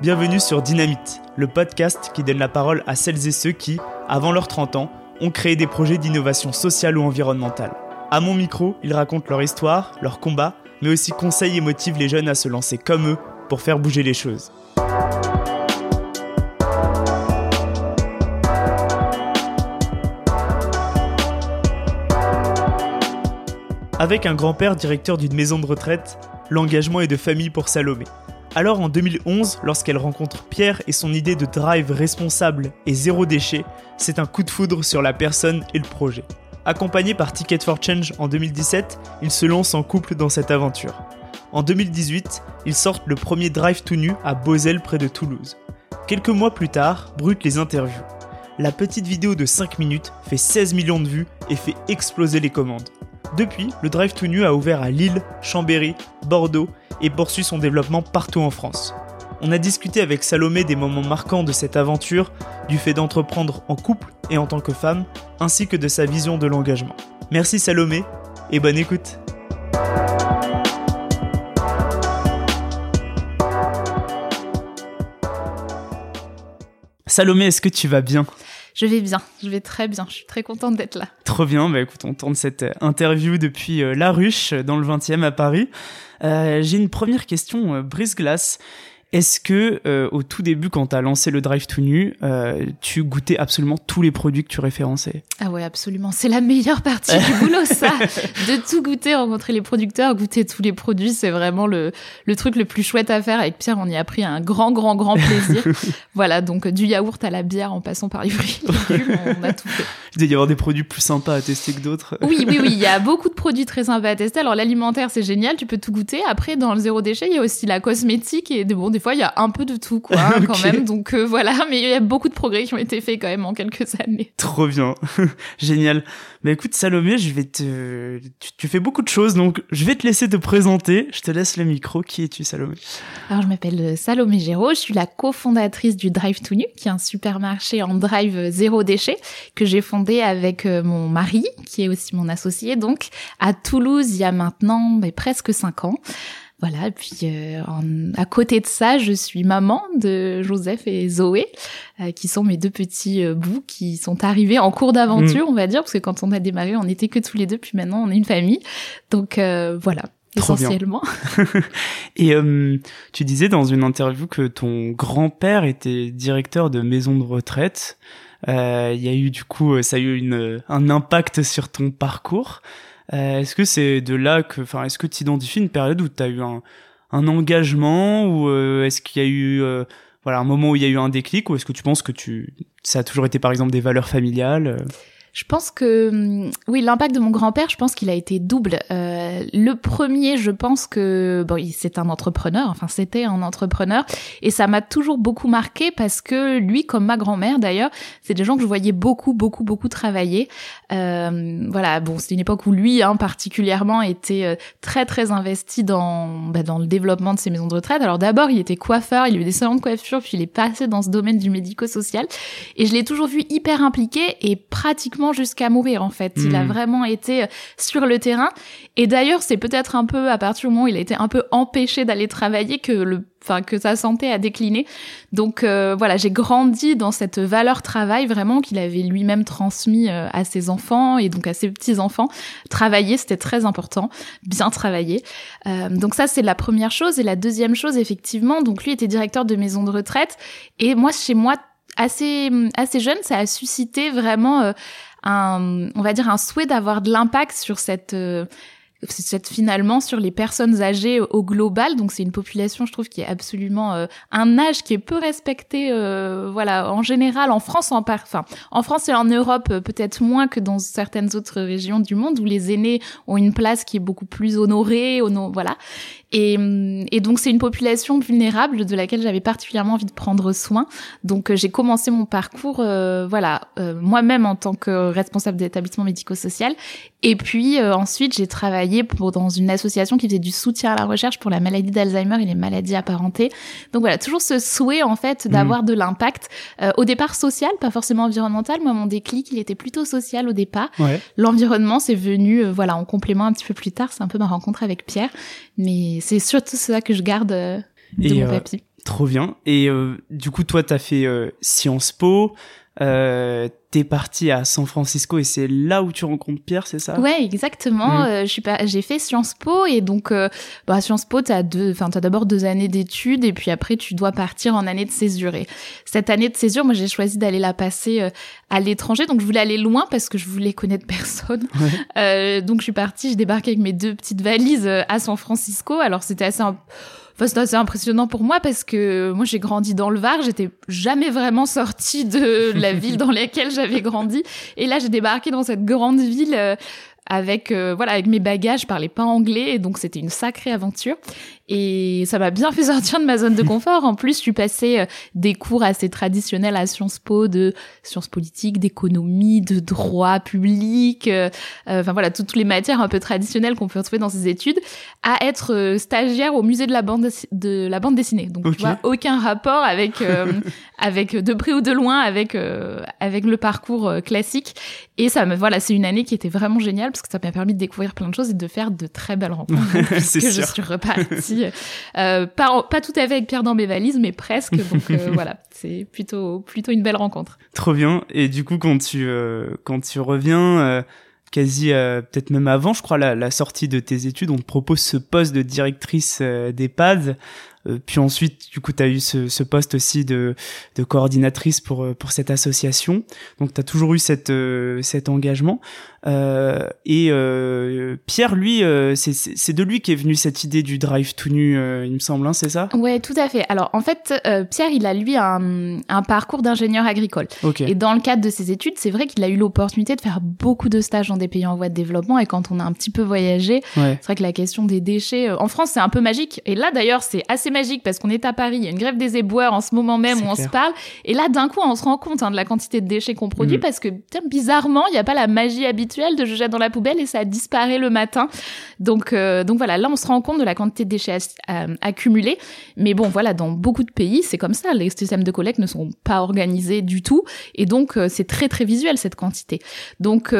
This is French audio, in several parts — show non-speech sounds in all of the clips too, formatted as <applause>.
Bienvenue sur Dynamite, le podcast qui donne la parole à celles et ceux qui, avant leurs 30 ans, ont créé des projets d'innovation sociale ou environnementale. À mon micro, ils racontent leur histoire, leur combat, mais aussi conseillent et motivent les jeunes à se lancer comme eux pour faire bouger les choses. Avec un grand-père directeur d'une maison de retraite, l'engagement est de famille pour Salomé. Alors en 2011, lorsqu'elle rencontre Pierre et son idée de drive responsable et zéro déchet, c'est un coup de foudre sur la personne et le projet. Accompagné par Ticket for Change en 2017, ils se lancent en couple dans cette aventure. En 2018, ils sortent le premier drive tout nu à Beauzelle près de Toulouse. Quelques mois plus tard, Brut les interviews. La petite vidéo de 5 minutes fait 16 millions de vues et fait exploser les commandes. Depuis, le Drive tout nu a ouvert à Lille, Chambéry, Bordeaux et poursuit son développement partout en France. On a discuté avec Salomé des moments marquants de cette aventure, du fait d'entreprendre en couple et en tant que femme, ainsi que de sa vision de l'engagement. Merci Salomé et bonne écoute. Salomé, est-ce que tu vas bien? Je vais bien, je vais très bien, je suis très contente d'être là. Trop bien, bah écoute, on tourne cette euh, interview depuis euh, La Ruche, dans le 20e à Paris. Euh, J'ai une première question brise-glace. Est-ce que euh, au tout début, quand tu as lancé le Drive tout nu, euh, tu goûtais absolument tous les produits que tu référençais? Ah ouais, absolument. C'est la meilleure partie du <laughs> boulot, ça. De tout goûter, rencontrer les producteurs, goûter tous les produits, c'est vraiment le, le truc le plus chouette à faire. Avec Pierre, on y a pris un grand, grand, grand plaisir. <laughs> voilà, donc du yaourt à la bière en passant par les fruits <laughs> on a tout fait. Il doit y avoir des produits plus sympas à tester que d'autres. oui, oui, oui. Il y a beaucoup de produits très sympas à tester. Alors l'alimentaire, c'est génial, tu peux tout goûter. Après, dans le zéro déchet, il y a aussi la cosmétique et de bon, des fois, il y a un peu de tout, quoi, <laughs> quand même. Donc euh, voilà, mais il y a beaucoup de progrès qui ont été faits quand même en quelques années. Trop bien, <laughs> génial. Mais écoute, Salomé, je vais te, tu, fais beaucoup de choses, donc je vais te laisser te présenter. Je te laisse le micro. Qui es-tu, Salomé? Alors je m'appelle euh, Salomé Géraud, je suis la cofondatrice du Drive to Nu, qui est un supermarché en drive zéro déchet que j'ai fondé avec euh, mon mari, qui est aussi mon associé, donc à Toulouse il y a maintenant mais, presque cinq ans. Voilà, et puis euh, à côté de ça, je suis maman de Joseph et Zoé, euh, qui sont mes deux petits euh, bouts qui sont arrivés en cours d'aventure, mm. on va dire, parce que quand on a démarré, on n'était que tous les deux, puis maintenant on est une famille. Donc voilà, essentiellement. <laughs> et tu disais dans une interview que ton grand-père était directeur de maison de retraite. Il y a eu du coup, ça a eu une, un impact sur ton parcours. Euh, est-ce que c'est de là que, enfin, est-ce que tu identifies une période où tu as eu un, un engagement ou euh, est-ce qu'il y a eu euh, voilà un moment où il y a eu un déclic ou est-ce que tu penses que tu ça a toujours été par exemple des valeurs familiales je pense que hum, oui, l'impact de mon grand-père, je pense qu'il a été double. Euh, le premier, je pense que bon, c'est un entrepreneur, enfin c'était un entrepreneur, et ça m'a toujours beaucoup marqué parce que lui, comme ma grand-mère d'ailleurs, c'est des gens que je voyais beaucoup, beaucoup, beaucoup travailler. Euh, voilà, bon, c'est une époque où lui, hein, particulièrement, était euh, très, très investi dans bah, dans le développement de ses maisons de retraite. Alors d'abord, il était coiffeur, il avait des salons de coiffure, puis il est passé dans ce domaine du médico-social, et je l'ai toujours vu hyper impliqué et pratiquement jusqu'à mourir en fait. Il a hmm. vraiment été euh, sur le terrain. Et d'ailleurs, c'est peut-être un peu à partir du moment où il a été un peu empêché d'aller travailler que le enfin que sa santé a décliné. Donc euh, voilà, j'ai grandi dans cette valeur travail vraiment qu'il avait lui-même transmis euh, à ses enfants et donc à ses petits-enfants. Travailler, c'était très important, bien travailler. donc ça c'est la première chose et la deuxième chose effectivement, donc lui était directeur de maison de retraite et moi chez moi assez assez jeune, ça a suscité vraiment un, on va dire un souhait d'avoir de l'impact sur cette euh, finalement sur les personnes âgées au global. Donc c'est une population, je trouve, qui est absolument euh, un âge qui est peu respecté. Euh, voilà, en général, en France, en enfin, en France et en Europe, peut-être moins que dans certaines autres régions du monde où les aînés ont une place qui est beaucoup plus honorée. voilà. Et, et donc c'est une population vulnérable de laquelle j'avais particulièrement envie de prendre soin. Donc euh, j'ai commencé mon parcours, euh, voilà, euh, moi-même en tant que responsable d'établissement médico-social. Et puis ensuite j'ai travaillé pour, dans une association qui faisait du soutien à la recherche pour la maladie d'Alzheimer et les maladies apparentées. Donc voilà, toujours ce souhait en fait mmh. d'avoir de l'impact. au départ social, pas forcément environnemental. Moi mon déclic il était plutôt social au départ. L'environnement c'est venu, voilà, en complément un petit peu plus tard. C'est un peu ma rencontre avec Pierre, mais c'est surtout ça que je garde euh, de mon euh, papy. Trop bien. Et du coup, toi, t'as fait Sciences Po. Euh, t'es parti à San Francisco et c'est là où tu rencontres Pierre, c'est ça? Ouais, exactement. Mm. Euh, je suis pas, j'ai fait Sciences Po et donc euh, bah Sciences Po, t'as deux, enfin t'as d'abord deux années d'études et puis après tu dois partir en année de césure. Et cette année de césure, moi j'ai choisi d'aller la passer euh, à l'étranger, donc je voulais aller loin parce que je voulais connaître personne. Euh, donc je suis partie, j'ai débarqué avec mes deux petites valises à San Francisco. Alors c'était assez Enfin, c'est impressionnant pour moi parce que moi j'ai grandi dans le Var, j'étais jamais vraiment sortie de la ville dans laquelle j'avais grandi. Et là j'ai débarqué dans cette grande ville euh, avec euh, voilà avec mes bagages, je parlais pas anglais et donc c'était une sacrée aventure et ça m'a bien fait <laughs> sortir de ma zone de confort. En plus, je suis passée euh, des cours assez traditionnels à Sciences Po de sciences politiques, d'économie, de droit public, euh, enfin voilà toutes les matières un peu traditionnelles qu'on peut retrouver dans ces études, à être stagiaire au musée de la bande de la bande dessinée. Donc tu vois aucun rapport avec <laughs> avec de près ou de loin avec avec le parcours classique et ça me voilà c'est une année qui était vraiment géniale parce que ça m'a permis de découvrir plein de choses et de faire de très belles rencontres. <laughs> puisque je suis repartie, euh, pas, pas tout à fait avec Pierre dans mes valises, mais presque. Donc euh, <laughs> voilà, c'est plutôt plutôt une belle rencontre. Trop bien. Et du coup, quand tu euh, quand tu reviens euh, quasi euh, peut-être même avant, je crois, la, la, sortie de tes études, on te propose ce poste de directrice euh, d'EHPAD. Euh, puis ensuite, du coup, tu as eu ce, ce, poste aussi de, de coordinatrice pour, pour cette association. Donc, tu as toujours eu cette, cet engagement. Euh, et euh, Pierre, lui, c'est de lui qui est venu cette idée du drive tout nu, il me semble, hein, c'est ça? Ouais, tout à fait. Alors, en fait, Pierre, il a lui un, un parcours d'ingénieur agricole. Et dans le cadre de ses études, c'est vrai qu'il a eu l'opportunité de faire beaucoup de stages dans des pays en voie de développement. Et quand on a un petit peu voyagé, c'est vrai que la question des déchets, en France, c'est un peu magique. Et là, d'ailleurs, c'est assez magique parce qu'on est à Paris, il y a une grève des éboueurs en ce moment même où on se parle. Et là, d'un coup, on se rend compte hein, de la quantité de déchets qu'on produit mm. parce que bizarrement, il n'y a pas la magie habituelle de je jette dans la poubelle et ça disparaît le matin. Donc, euh, donc voilà, là, on se rend compte de la quantité de déchets euh, accumulés. Mais bon, voilà, dans beaucoup de pays, c'est comme ça. Les systèmes de collecte ne sont pas organisés du tout. Et donc, euh, c'est très, très visuel, cette quantité. Donc,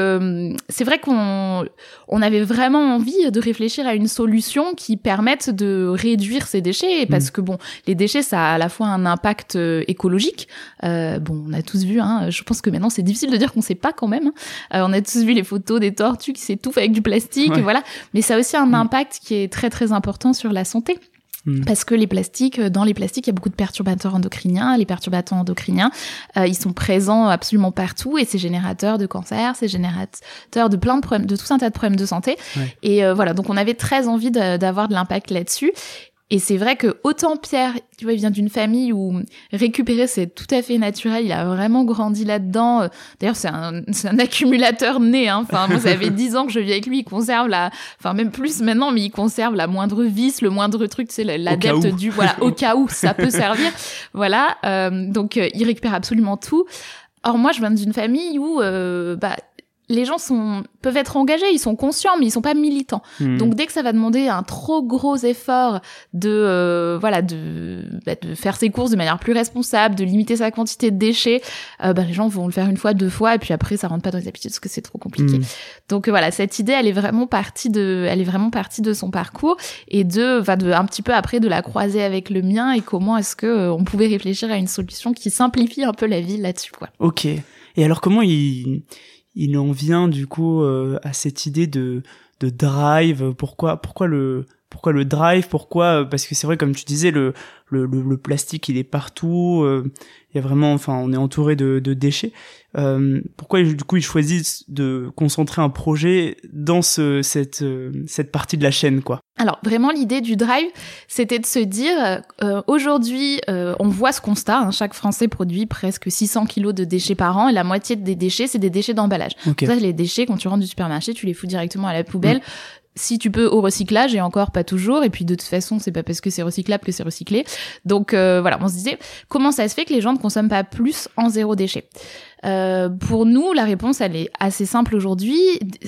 c'est vrai qu'on on avait vraiment envie de réfléchir à une solution qui permette de réduire ces déchets parce mm. que bon, les déchets, ça a à la fois un impact écologique. Bon, on a tous vu. Hein, je pense que maintenant c'est difficile de dire qu'on sait pas quand même. Euh, on a tous vu les photos des tortues qui s'étouffent avec du plastique, voilà. Mais ça a aussi un mm. impact qui est très très important sur la santé. Mm. Parce que les plastiques, dans les plastiques, il y a beaucoup de perturbateurs endocriniens. Les perturbateurs endocriniens, ils sont présents absolument partout et c'est générateur de cancer, c'est générateur de plein de problèmes, de tout un tas de problèmes de santé. Et voilà, donc on avait très envie d'avoir de l'impact là-dessus. Et c'est vrai que autant Pierre, tu vois, il vient d'une famille où récupérer c'est tout à fait naturel. Il a vraiment grandi là-dedans. D'ailleurs, c'est un, un accumulateur né. Hein. Enfin, moi, ça fait dix ans que je vis avec lui. Il conserve la, enfin même plus maintenant, mais il conserve la moindre vis, le moindre truc, tu sais, l'adepte du, voilà, au cas où ça peut <laughs> servir. Voilà. Euh, donc, euh, il récupère absolument tout. Or moi, je viens d'une famille où, euh, bah, les gens sont peuvent être engagés, ils sont conscients, mais ils sont pas militants. Hmm. Donc dès que ça va demander un trop gros effort de euh, voilà de, bah, de faire ses courses de manière plus responsable, de limiter sa quantité de déchets, euh, bah, les gens vont le faire une fois, deux fois, et puis après ça rentre pas dans les habitudes parce que c'est trop compliqué. Hmm. Donc euh, voilà, cette idée, elle est vraiment partie de, elle est vraiment partie de son parcours et de, va de un petit peu après de la croiser avec le mien et comment est-ce que on pouvait réfléchir à une solution qui simplifie un peu la vie là-dessus quoi. Ok. Et alors comment il il en vient du coup euh, à cette idée de de drive. Pourquoi pourquoi le pourquoi le drive? Pourquoi Parce que c'est vrai, comme tu disais, le, le, le, plastique, il est partout. Euh, il y a vraiment, enfin, on est entouré de, de déchets. Euh, pourquoi, du coup, ils choisissent de concentrer un projet dans ce, cette, euh, cette partie de la chaîne, quoi? Alors, vraiment, l'idée du drive, c'était de se dire, euh, aujourd'hui, on voit ce constat. Hein, chaque Français produit presque 600 kilos de déchets par an, et la moitié des déchets, c'est des déchets d'emballage. Ça, les déchets, quand tu rentres du supermarché, tu les fous directement à la poubelle. Mm si tu peux au recyclage et encore pas toujours et puis de toute façon c'est pas parce que c'est recyclable que c'est recyclé donc euh, voilà on se disait comment ça se fait que les gens ne consomment pas plus en zéro déchet? Euh, Pour nous, la réponse, elle est assez simple aujourd'hui.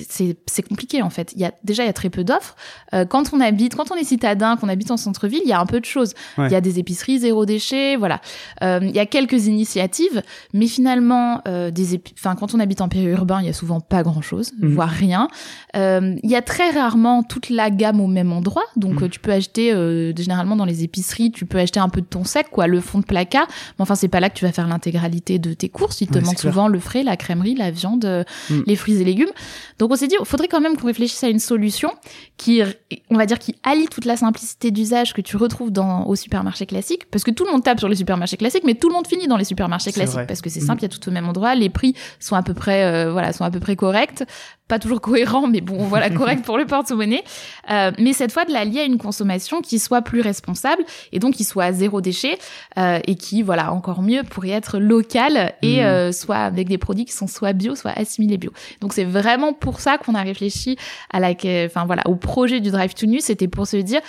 C'est compliqué en fait. Il y a déjà il y a très peu d'offres. Euh, quand on habite, quand on est citadin, qu'on habite en centre-ville, il y a un peu de choses. Il y a des épiceries zéro déchet, voilà. Euh, il y a quelques initiatives, mais finalement, euh, des enfin quand on habite en périurbain, il y a souvent pas grand-chose, mhm. voire rien. Euh, il y a très rarement toute la gamme au même endroit, donc mhm. tu peux acheter généralement dans les épiceries, tu peux acheter un peu de ton sec, quoi, le fond de placard. Mais enfin, c'est pas là que tu vas faire l'intégralité de tes courses. Il te manque souvent le frais, la crèmerie, la viande, mm. les fruits et légumes. Donc on s'est dit, il faudrait quand même qu'on réfléchisse à une solution qui, on va dire, qui allie toute la simplicité d'usage que tu retrouves dans au supermarché classique, parce que tout le monde tape sur les supermarchés classiques, mais tout le monde finit dans les supermarchés classiques parce que c'est simple, mm. il y a tout au même endroit, les prix sont à peu près, euh, voilà, sont à peu près corrects pas toujours cohérent, mais bon, voilà, <laughs> correct pour le porte-monnaie. Euh, mais cette fois, de la lier à une consommation qui soit plus responsable et donc qui soit zéro déchet euh, et qui, voilà, encore mieux, pourrait être locale et mmh. euh, avec des produits qui sont soit bio, soit assimilés bio. Donc c'est vraiment pour ça qu'on a réfléchi à la, enfin voilà, au projet du Drive to Nu. C'était pour se dire,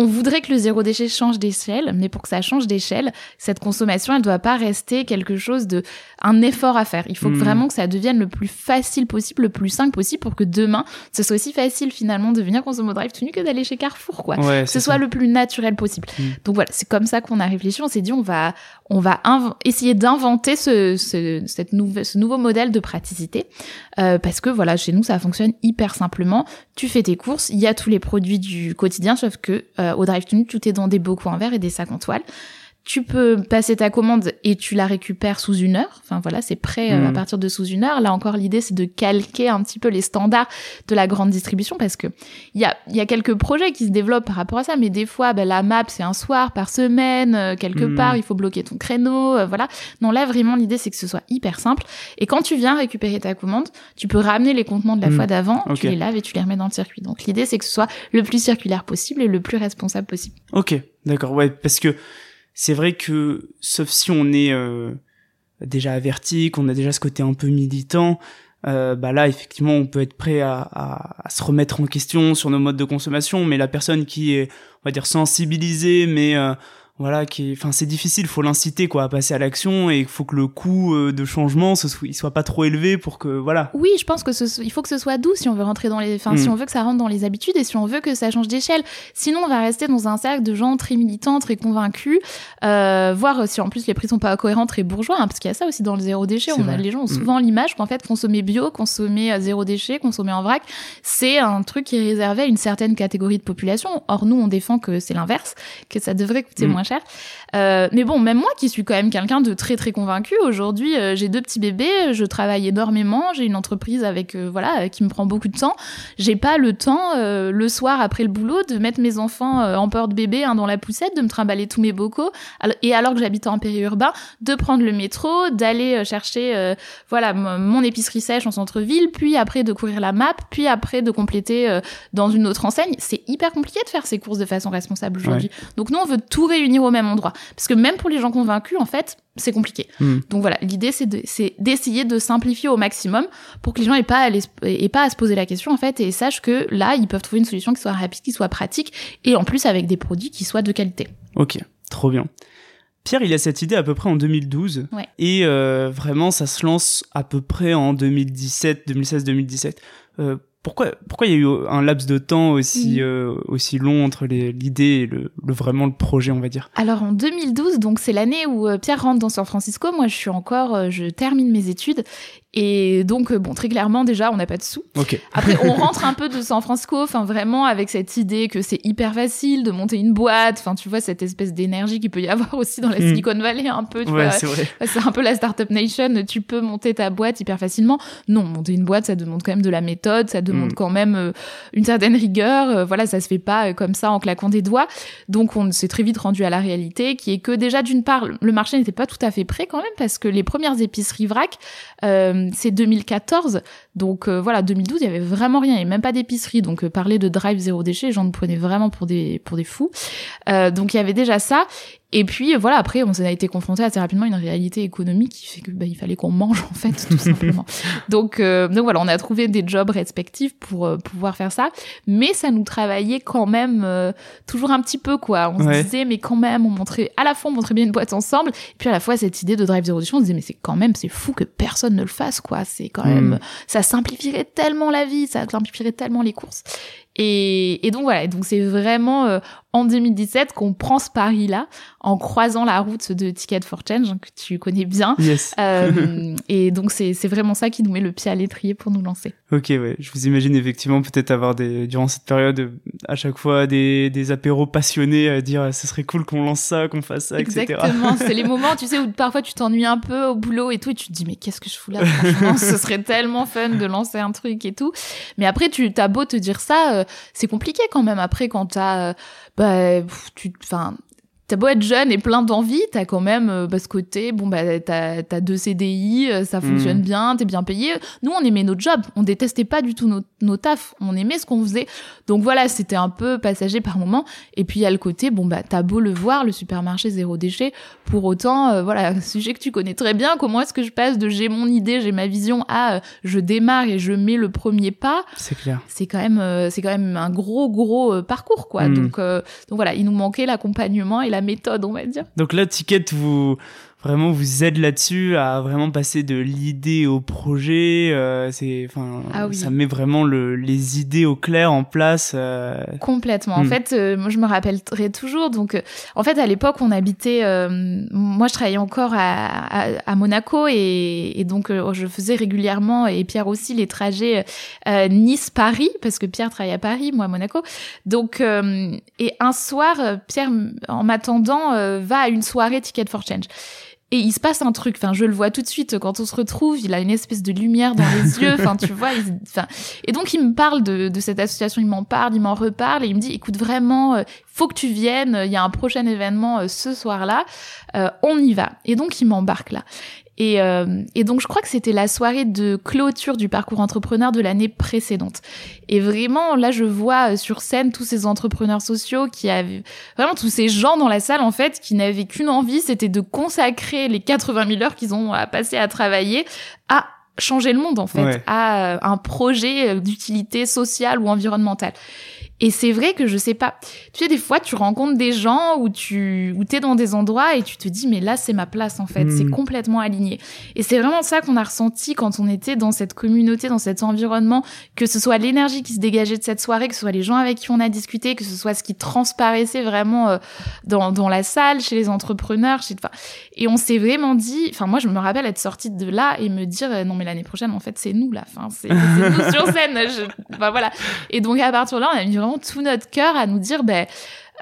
on voudrait que le zéro déchet change d'échelle, mais pour que ça change d'échelle, cette consommation, elle doit pas rester quelque chose de un effort à faire. Il faut hmm. vraiment que ça devienne le plus facile possible, le plus simple possible, pour que demain, ce soit aussi facile finalement de venir consommer au drive tenu que d'aller chez Carrefour, quoi. que ce soit le plus naturel possible. Hmm. Donc voilà, c'est comme ça qu'on a réfléchi. On s'est dit, on va, on va essayer d'inventer ce, ce, cette ce nouveau modèle de praticité, euh, parce que voilà, chez nous, ça fonctionne hyper simplement. Tu fais tes courses, il y a tous les produits du quotidien, sauf que euh, au drive tenu tout est dans des bocaux en verre et des sacs en toile tu peux passer ta commande et tu la récupères sous une heure. Enfin voilà, c'est prêt euh, à hmm. partir de sous une heure. Là encore, l'idée c'est de calquer un petit peu les standards de la grande distribution parce que il y a, y a quelques projets qui se développent par rapport à ça, mais des fois, ben, la map c'est un soir par semaine, euh, quelque hmm. part, il faut bloquer ton créneau, euh, voilà. Non, là vraiment l'idée c'est que ce soit hyper simple. Et quand tu viens récupérer ta commande, tu peux ramener les contenants de la hmm. fois d'avant, tu les laves et tu les remets dans le circuit. Donc l'idée c'est que ce soit le plus circulaire possible et le plus responsable possible. Ok, d'accord, ouais, parce que c'est vrai que, sauf si on est euh, déjà averti, qu'on a déjà ce côté un peu militant, euh, bah là effectivement on peut être prêt à, à, à, se remettre en question sur nos modes de consommation, mais la personne qui est, on va dire, sensibilisée, mais euh, voilà qui enfin c'est difficile faut l'inciter quoi à passer à l'action et il faut que le coût euh, de changement ce soit, il soit pas trop élevé pour que voilà oui je pense que ce, il faut que ce soit doux si on veut rentrer dans les enfin si mm. on veut que ça rentre dans les habitudes et si on veut que ça change d'échelle sinon on va rester dans un cercle de gens très militants très convaincus euh, voir si en plus les prix sont pas cohérents très bourgeois hein, parce qu'il y a ça aussi dans le zéro déchet on a, les gens ont mm. souvent l'image qu'en fait consommer bio consommer euh, zéro déchet consommer en vrac c'est un truc qui est réservé à une certaine catégorie de population or nous on défend que c'est l'inverse que ça devrait coûter mm. moins cher euh, mais bon, même moi qui suis quand même quelqu'un de très très convaincu, aujourd'hui euh, j'ai deux petits bébés, je travaille énormément, j'ai une entreprise avec euh, voilà qui me prend beaucoup de temps. J'ai pas le temps le soir après le boulot de mettre mes enfants en porte-bébé hein, dans la poussette, de me trimballer tous mes bocaux et alors que j'habite en périurbain, de prendre le métro, d'aller chercher voilà mon épicerie sèche en centre-ville, puis après de courir la map, puis après de compléter dans une autre enseigne. C'est hyper compliqué de faire ces courses de façon responsable aujourd'hui. Donc nous on veut tout réunir au même endroit. Parce que même pour les gens convaincus, en fait, c'est compliqué. Hmm. Donc voilà, l'idée c'est d'essayer de, simplifier au maximum pour que les gens aient pas, à pas à se poser la question en fait et sachent que là ils peuvent trouver une solution qui soit rapide, qui soit pratique et en plus avec des produits qui soient de qualité. Ok, trop bien. Pierre, il a cette idée à peu près en 2012 et euh, vraiment ça se lance à peu près en 2017, 2016, 2017 pourquoi pourquoi il y a eu un laps de temps aussi mm. euh, aussi long entre l'idée et le, le, vraiment le projet on va dire? Alors en 2012 donc c'est l'année où euh, Pierre rentre dans San Francisco. Moi je suis encore euh, je termine mes études et donc, euh, bon, très clairement, déjà, on n'a pas de sous. Après, on <laughs> rentre un peu de San Francisco, enfin, vraiment, avec cette idée que c'est hyper facile de monter une boîte. Enfin, tu vois, cette espèce d'énergie qu'il peut y avoir <laughs> aussi dans la hmm. Silicon Valley, un peu. Tu ouais, c'est vrai. C'est un peu la startup nation. Tu peux monter ta boîte hyper facilement. Non, monter une boîte, ça demande quand même de la méthode, ça demande hmm. quand même euh, une certaine rigueur. Euh, voilà, ça se fait pas comme ça en claquant des doigts. Donc, on s'est très vite rendu à la réalité, qui est que déjà, d'une part, le marché n'était pas tout à fait prêt quand même, parce que les premières épiceries vrac, euh, c'est 2014. Donc euh, voilà, 2012, il y avait vraiment rien, il avait même pas d'épicerie. Donc euh, parler de drive zéro déchet, les gens prenaient vraiment pour des pour des fous. donc il y avait déjà ça. Et puis voilà, après on a été confronté assez rapidement à une réalité économique qui fait que bah, il fallait qu'on mange en fait tout simplement. <laughs> donc euh, donc voilà, on a trouvé des jobs respectifs pour euh, pouvoir faire ça, mais ça nous travaillait quand même euh, toujours un petit peu quoi. On se disait mais quand même on montrait à la fois on montrait bien une boîte ensemble, et puis à la fois cette idée de drive zero on se disait mais c'est quand même c'est fou que personne ne le fasse quoi. C'est quand hmm. même ça simplifierait tellement la vie, ça simplifierait tellement les courses. Et, et donc voilà, donc c'est vraiment euh, en 2017 qu'on prend ce pari-là en croisant la route de Ticket for Change que tu connais bien. Yes. Euh, <laughs> et donc c'est c'est vraiment ça qui nous met le pied à l'étrier pour nous lancer. Ok, ouais. Je vous imagine effectivement peut-être avoir des durant cette période à chaque fois des des apéros passionnés à dire ce serait cool qu'on lance ça, qu'on fasse ça, etc. Exactement. <laughs> c'est les moments, tu sais, où parfois tu t'ennuies un peu au boulot et tout, et tu te dis mais qu'est-ce que je fous là Franchement, <laughs> ce serait tellement fun de lancer un truc et tout. Mais après, tu t'as beau te dire ça, euh, c'est compliqué quand même. Après, quand t'as, euh, bah, tu, enfin, t'as beau être jeune et plein d'envie, t'as quand même euh, bah, ce côté, bon bah t'as as deux CDI, euh, ça fonctionne mm. bien, t'es bien payé. Nous on aimait notre job, on détestait pas du tout nos, nos tafs, on aimait ce qu'on faisait. Donc voilà, c'était un peu passager par moment. Et puis il y a le côté, bon bah t'as beau le voir, le supermarché zéro déchet, pour autant euh, voilà, <laughs> sujet que tu connais très bien. Comment est-ce que je passe de j'ai mon idée, j'ai ma vision à je démarre et je mets le premier pas? C'est clair. C'est quand même c'est quand même un gros gros parcours quoi. Mm. Donc donc voilà, il nous manquait l'accompagnement et la méthode, on va dire. Donc là, Ticket vous vraiment vous aide là-dessus à vraiment passer de l'idée au projet. Euh, c'est, enfin, ah ça met vraiment le, les idées au clair en place. Euh... Complètement. En hmm. fait, euh, moi je me rappellerai toujours. Donc, euh, en fait, à l'époque, on habitait. moi, je travaillais encore à, à, à Monaco et, et donc je faisais régulièrement et Pierre aussi les trajets Nice-Paris parce que Pierre travaille à Paris, moi à Monaco. Donc, et un soir, Pierre, en m'attendant, va à une soirée Ticket for Change. Et il se passe un truc, enfin je le vois tout de suite quand on se retrouve, il a une espèce de lumière dans les <laughs> yeux, enfin tu vois, enfin et donc il me parle de, de cette association, il m'en parle, il m'en reparle et il me dit écoute vraiment, euh, faut que tu viennes, il y a un prochain événement euh, ce soir-là, euh, on y va. Et donc il m'embarque là. Et, euh, et, donc je crois que c'était la soirée de clôture du parcours entrepreneur de l'année précédente. Et vraiment, là, je vois euh, sur scène tous ces entrepreneurs sociaux qui avaient vraiment tous ces gens dans la salle en fait qui n'avaient qu'une envie, c'était de consacrer les 80 000 heures qu'ils ont à passer à travailler à changer le monde en fait, à euh, un projet d'utilité sociale ou environnementale. Et c'est vrai que je sais pas. Tu sais, des fois, tu rencontres des gens où tu où t'es dans des endroits et tu te dis, mais là, c'est ma place en fait. C'est hmm. complètement aligné. Et c'est vraiment ça qu'on a ressenti quand on était dans cette communauté, dans cet environnement, que ce soit l'énergie qui se dégageait de cette soirée, que ce soit les gens avec qui on a discuté, que ce soit ce qui transparaissait vraiment euh, dans dans la salle, chez les entrepreneurs, chez. Enfin, et on s'est vraiment dit. Enfin, moi, je me rappelle être sortie de là et me dire, euh, non, mais l'année prochaine, en fait, c'est nous là. Enfin, c'est nous <laughs> sur scène. Je... Enfin, voilà. Et donc à partir de là, on a mis vraiment tout notre cœur à nous dire, ben,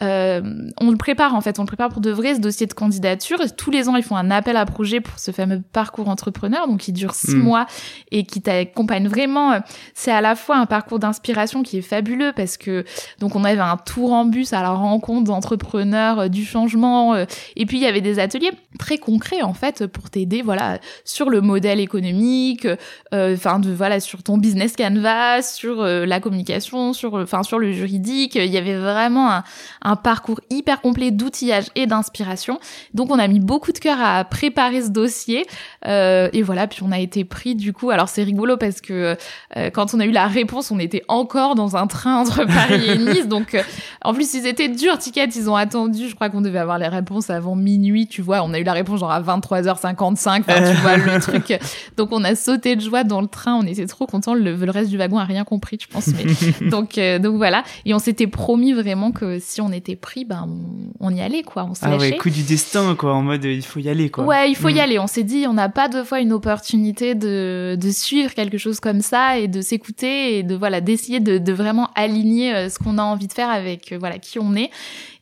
euh, on le prépare en fait, on le prépare pour de vrai ce dossier de candidature. tous les ans, ils font un appel à projet pour ce fameux parcours entrepreneur, donc qui dure six hmm. mois et qui t'accompagne vraiment. C'est à la fois un parcours d'inspiration qui est fabuleux parce que donc on avait un tour en bus à la rencontre d'entrepreneurs euh, du changement euh, et puis il y avait des ateliers très concrets en fait pour t'aider voilà sur le modèle économique, enfin de voilà sur ton business canvas, sur la communication, sur enfin sur le juridique. Il y avait vraiment un un parcours hyper complet d'outillage et d'inspiration. Donc on a mis beaucoup de cœur à préparer ce dossier. Euh, et voilà, puis on a été pris du coup. Alors c'est rigolo parce que euh, quand on a eu la réponse, on était encore dans un train entre <laughs> Paris et Nice. Donc euh, en plus ils étaient durs tickets, ils ont attendu. Je crois qu'on devait avoir les réponses avant minuit. Tu vois, on a eu la réponse genre à 23h55. Enfin, tu vois le <laughs> truc. Donc on a sauté de joie dans le train. On était trop contents. Le, le reste du wagon a rien compris, je pense. Mais... <laughs> donc donc voilà. Et on s'était promis vraiment que si on était pris, ben on, y allait quoi. On se ah ouais, coup du destin quoi, en mode il faut y aller quoi. Ouais, il faut y mm. aller. On s'est dit, on n'a pas deux fois une opportunité de, de suivre quelque chose comme ça et de s'écouter et de voilà d'essayer de, de vraiment aligner euh, ce qu'on a envie de faire avec euh, voilà qui on est.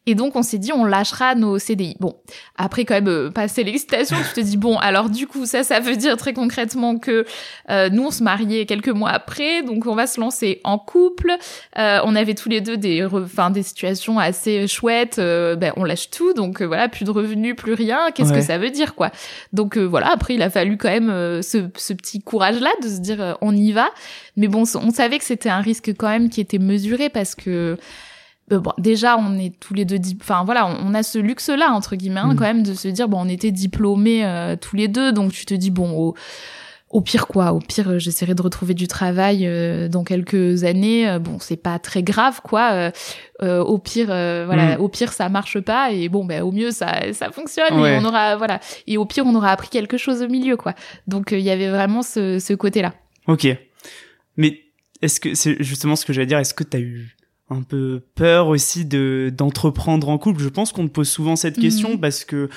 Et donc on s'est dit on lâchera nos CDI. Bon, après quand même euh, passer l'excitation, tu te dis bon alors du coup ça ça veut dire très concrètement que euh, nous on se mariait quelques mois après, donc on va se lancer en couple. Euh, on avait tous les deux des enfin des situations assez chouettes. Euh, ben on lâche tout, donc euh, voilà plus de revenus, plus rien. Qu'est-ce que ça veut dire quoi? Donc voilà après il a fallu quand même ce, ce petit courage là de se dire on y va. Mais bon on savait que c'était un risque quand même qui était mesuré parce que euh, bon, déjà, on est tous les deux, enfin voilà, on, a ce luxe-là entre guillemets hein, mm. quand même de se dire bon, on était diplômés euh, tous les deux, donc tu te dis bon, au, au pire quoi, au pire euh, j'essaierai de retrouver du travail dans quelques années. bon, c'est pas très grave quoi. au pire, voilà, mm. au pire ça marche pas et bon, ben au mieux ça ça fonctionne et on aura voilà et au pire on aura appris quelque chose au milieu quoi. Donc il y avait vraiment ce, ce côté-là. Ok, mais est-ce que c'est justement ce que j'allais dire Est-ce que tu as eu un peu peur aussi de d'entreprendre en couple. Je pense qu'on te pose souvent cette question mhm. parce que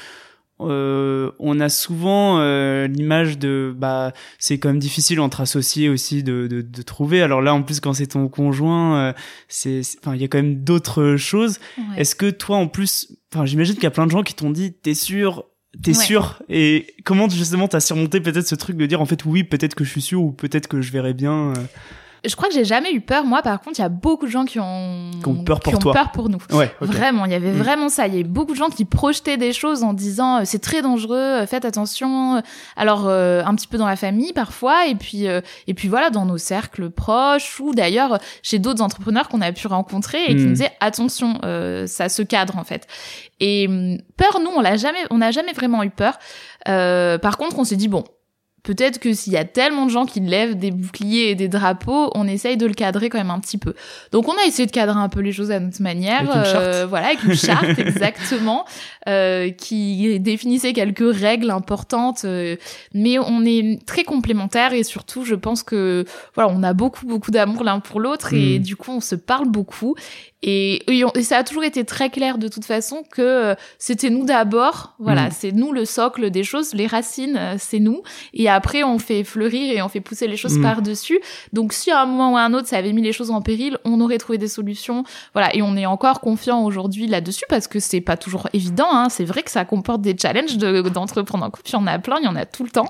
euh, on a souvent euh, l'image de bah c'est quand même difficile entre associés aussi de, de, de trouver alors là en plus quand c'est ton conjoint euh, c'est enfin il y a quand même d'autres choses est-ce que toi en plus enfin j'imagine qu'il y a plein de gens qui t'ont dit t'es sûr t'es sûr? Et comment justement t'as surmonté peut-être ce truc de dire en fait oui peut-être que je suis sûr ou peut-être que je verrai bien euh? Je crois que j'ai jamais eu peur. Moi, par contre, il y a beaucoup de gens qui ont, qui ont peur pour toi. peur pour nous. Ouais, Vraiment, il y avait mm. vraiment ça. Il y avait beaucoup de gens qui projetaient des choses en disant euh, c'est très dangereux, euh, faites attention. Alors euh, un petit peu dans la famille parfois, et puis et puis voilà dans nos cercles proches ou d'ailleurs chez d'autres entrepreneurs qu'on a pu rencontrer et qui mm. nous disaient attention, ça se cadre en fait. Et mm, peur, nous, on l'a jamais, on n'a jamais vraiment eu peur. par contre, on s'est dit bon peut-être que s'il y a tellement de gens qui lèvent des boucliers et des drapeaux, on essaye de le cadrer quand même un petit peu. Donc on a essayé de cadrer un peu les choses à notre manière, euh, voilà, avec une charte <laughs> exactement, euh, qui définissait quelques règles importantes. Euh, mais on est très complémentaires et surtout, je pense que voilà, on a beaucoup beaucoup d'amour l'un pour l'autre et hmm. du coup on se parle beaucoup et, ça a toujours été très clair de toute façon que euh, c'était nous d'abord, voilà, mm. c'est nous le socle des choses, les racines, euh, c'est nous. Et après, on fait fleurir et on fait pousser les choses mm. par-dessus. Donc, si à un moment ou à un autre, ça avait mis les choses en péril, on aurait trouvé des solutions. Voilà, et on est encore confiant aujourd'hui là-dessus parce que c'est pas toujours évident. Hein. C'est vrai que ça comporte des challenges d'entreprendre en couple. Il y en a plein, il y en a tout le temps.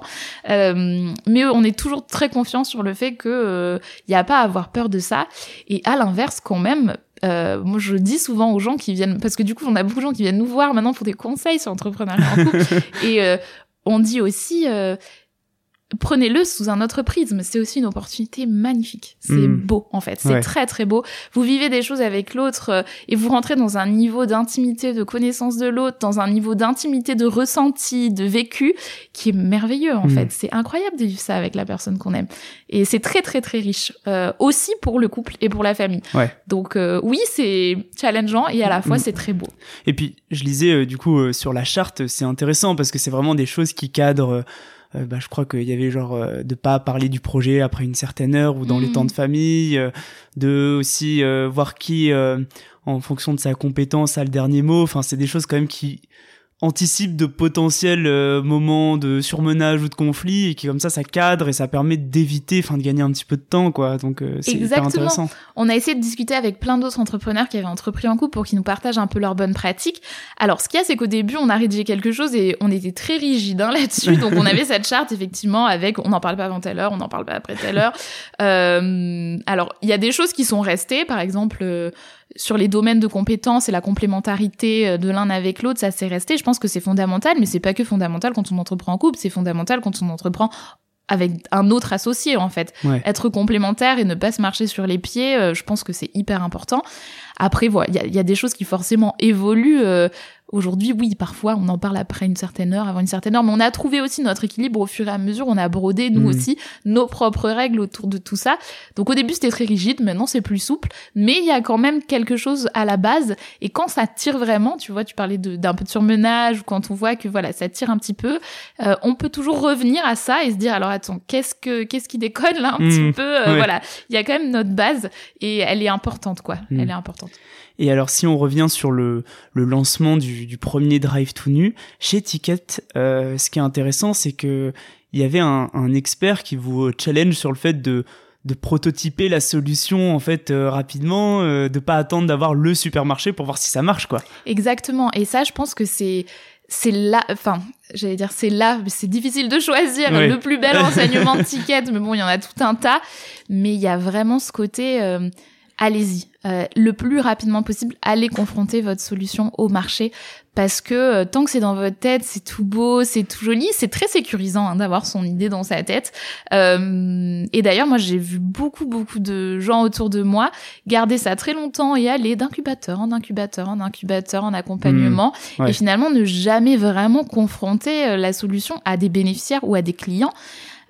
Euh, mais on est toujours très confiant sur le fait que il y a pas à avoir peur de ça. Et à l'inverse, quand même, euh, moi, je dis souvent aux gens qui viennent, parce que du coup, on a beaucoup de gens qui viennent nous voir maintenant pour des conseils sur l'entrepreneuriat en couple. <laughs> et euh, on dit aussi, euh, prenez-le sous un autre prisme. C'est aussi une opportunité magnifique. C'est hmm. beau, en fait. C'est très, très beau. Vous vivez des choses avec l'autre euh, et vous rentrez dans un niveau d'intimité, de connaissance de l'autre, dans un niveau d'intimité, de ressenti, de vécu qui est merveilleux, en hmm. fait. C'est incroyable de vivre ça avec la personne qu'on aime. Et c'est très, très, très riche. Euh, aussi pour le couple et pour la famille. Ouais. Donc, euh, oui, c'est challengeant et à la fois, hmm. c'est très beau. Et puis, je lisais, du coup, sur la charte, c'est intéressant parce que c'est vraiment des choses qui cadrent euh, bah, je crois qu'il y avait genre euh, de pas parler du projet après une certaine heure ou dans les mm. temps de famille, euh, de aussi voir qui en fonction de sa compétence a le dernier mot. Enfin, c'est des choses quand même qui anticipe de potentiels euh, moments de surmenage ou de conflit et qui comme ça ça cadre et ça permet d'éviter enfin de gagner un petit peu de temps quoi. Donc euh, c'est hyper intéressant. On a essayé de discuter avec plein d'autres entrepreneurs qui avaient entrepris en couple pour qu'ils nous partagent un peu leurs bonnes pratiques. Alors ce qu'il y a c'est qu'au début on a rédigé quelque chose et on était très rigide hein, là-dessus. Donc on avait <laughs> cette charte effectivement avec on n'en parle pas avant telle heure on n'en parle pas après telle heure. Euh, alors il y a des choses qui sont restées. Par exemple euh, sur les domaines de compétences et la complémentarité euh, de l'un avec l'autre, ça s'est resté. Je pense que c'est fondamental, mais c'est pas que fondamental quand on entreprend en couple, c'est fondamental quand on entreprend avec un autre associé en fait. Être complémentaire et ne pas se marcher sur les pieds, euh, je pense que c'est hyper important. Après, voilà, il y a, des choses qui forcément évoluent. Euh, Aujourd'hui, oui, parfois, on en parle après une certaine heure, avant une certaine heure, mais on a trouvé aussi notre équilibre au fur et à mesure. On a brodé, nous mmh. aussi, nos propres règles autour de tout ça. Donc, au début, c'était très rigide. Maintenant, c'est plus souple. Mais il y a quand même quelque chose à la base. Et quand ça tire vraiment, tu vois, tu parlais d'un peu de surmenage, ou quand on voit que, voilà, ça tire un petit peu, euh, on peut toujours revenir à ça et se dire, alors, attends, qu'est-ce que, qu'est-ce qui déconne là, un petit mmh. peu? Euh, voilà. Il y a quand même notre base et elle est importante, quoi. Mmh. Elle est importante. Et alors, si on revient sur le, le lancement du, du, premier Drive tout nu, chez Ticket, euh, ce qui est intéressant, c'est que il y avait un, un, expert qui vous challenge sur le fait de de prototyper la solution en fait euh, rapidement, euh, de pas attendre d'avoir le supermarché pour voir si ça marche quoi. Exactement. Et ça, je pense que c'est c'est là, enfin, j'allais dire c'est là, c'est difficile de choisir le plus bel <laughs> enseignement de ticket, mais bon, il y en a tout un tas. Mais il y a vraiment ce côté, euh, allez-y. Euh, le plus rapidement possible, allez confronter votre solution au marché parce que euh, tant que c'est dans votre tête, c'est tout beau, c'est tout joli, c'est très sécurisant hein, d'avoir son idée dans sa tête. Euh, et d'ailleurs, moi, j'ai vu beaucoup, beaucoup de gens autour de moi garder ça très longtemps et aller d'incubateur en incubateur en incubateur en accompagnement Mmh, ouais. et finalement ne jamais vraiment confronter euh, la solution à des bénéficiaires ou à des clients.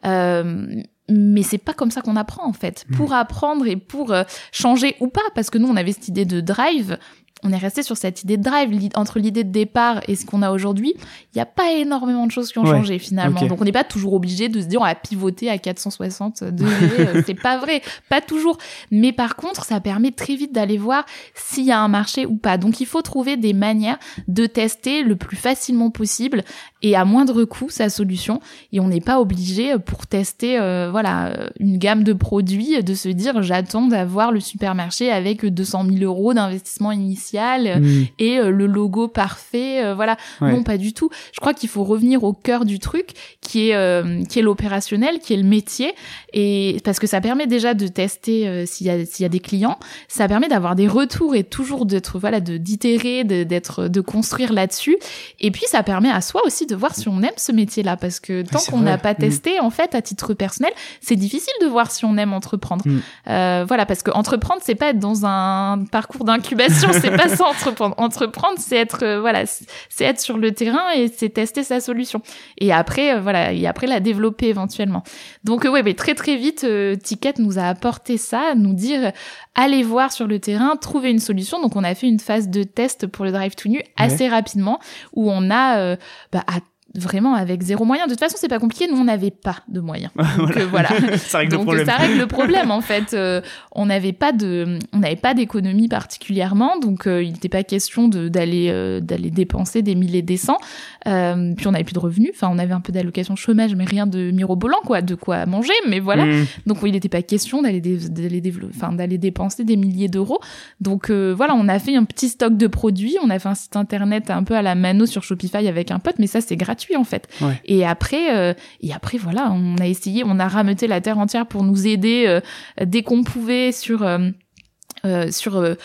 Euh, mais c'est pas comme ça qu'on apprend en fait. Mmh. Pour apprendre et pour euh, changer ou pas, parce que nous on avait cette idée de drive, on est resté sur cette idée de drive entre l'idée de départ et ce qu'on a aujourd'hui. Il n'y a pas énormément de choses qui ont Ouais. changé finalement. Donc on n'est pas toujours obligé de se dire on va pivoter à 460 degrés. euh, <laughs> c'est pas vrai, pas toujours. Mais par contre, ça permet très vite d'aller voir s'il y a un marché ou pas. Donc il faut trouver des manières de tester le plus facilement possible et à moindre coût sa solution. Et on n'est pas obligé euh, pour tester euh, voilà euh, une gamme de produits de se dire j'attends d'avoir le supermarché avec 200 000 euros d'investissement initial euh, Mm. et euh, le logo parfait. euh, voilà, Ouais. non pas du tout. Je crois qu'il faut revenir au cœur du truc qui est euh, qui est l'opérationnel, qui est le métier et parce que ça permet déjà de tester euh, s'il y a s'il y a des clients, ça permet d'avoir des retours et toujours d'être voilà de d'itérer, de d'être de construire là-dessus et puis ça permet à soi aussi de voir si on aime ce métier-là parce que tant qu'on n'a pas Mm. testé en fait à titre personnel, c'est difficile de voir si on aime entreprendre. Mm. Euh, voilà parce que entreprendre c'est pas être dans un parcours d'incubation, c'est pas ça entreprendre. <laughs> Entreprendre c'est être euh, voilà, c'est être sur le terrain et c'est tester sa solution. Et après euh, voilà, et après la développer éventuellement. Donc ouais, mais très très vite Ticket nous a apporté ça, nous dire allez voir sur le terrain, trouver une solution. Donc on a fait une phase de test pour le Drive to Nu assez rapidement où on a euh, bah, à- vraiment avec zéro moyen. De toute façon, c'est pas compliqué. Nous, on n'avait pas de moyens. <laughs> Donc euh, voilà. <laughs> ça règle le Donc problème. ça règle le problème en fait. Euh, on n'avait pas de, on n'avait pas d'économie particulièrement, donc euh, il n'était pas question de d'aller d'aller dépenser des milliers des cents. Euh, puis on n'avait plus de revenus. Enfin, on avait un peu d'allocation chômage, mais rien de mirobolant quoi, de quoi manger. Mais voilà. Mm. Donc il n'était pas question d'aller d'aller dépenser des milliers d'euros. Donc euh, voilà, on a fait un petit stock de produits, on a fait un site internet un peu à la mano sur Shopify avec un pote, mais ça c'est gratuit en fait. Ouais. Et après euh, et après voilà, on a essayé, on a rameuté la terre entière pour nous aider euh, dès qu'on pouvait sur euh, euh, sur euh,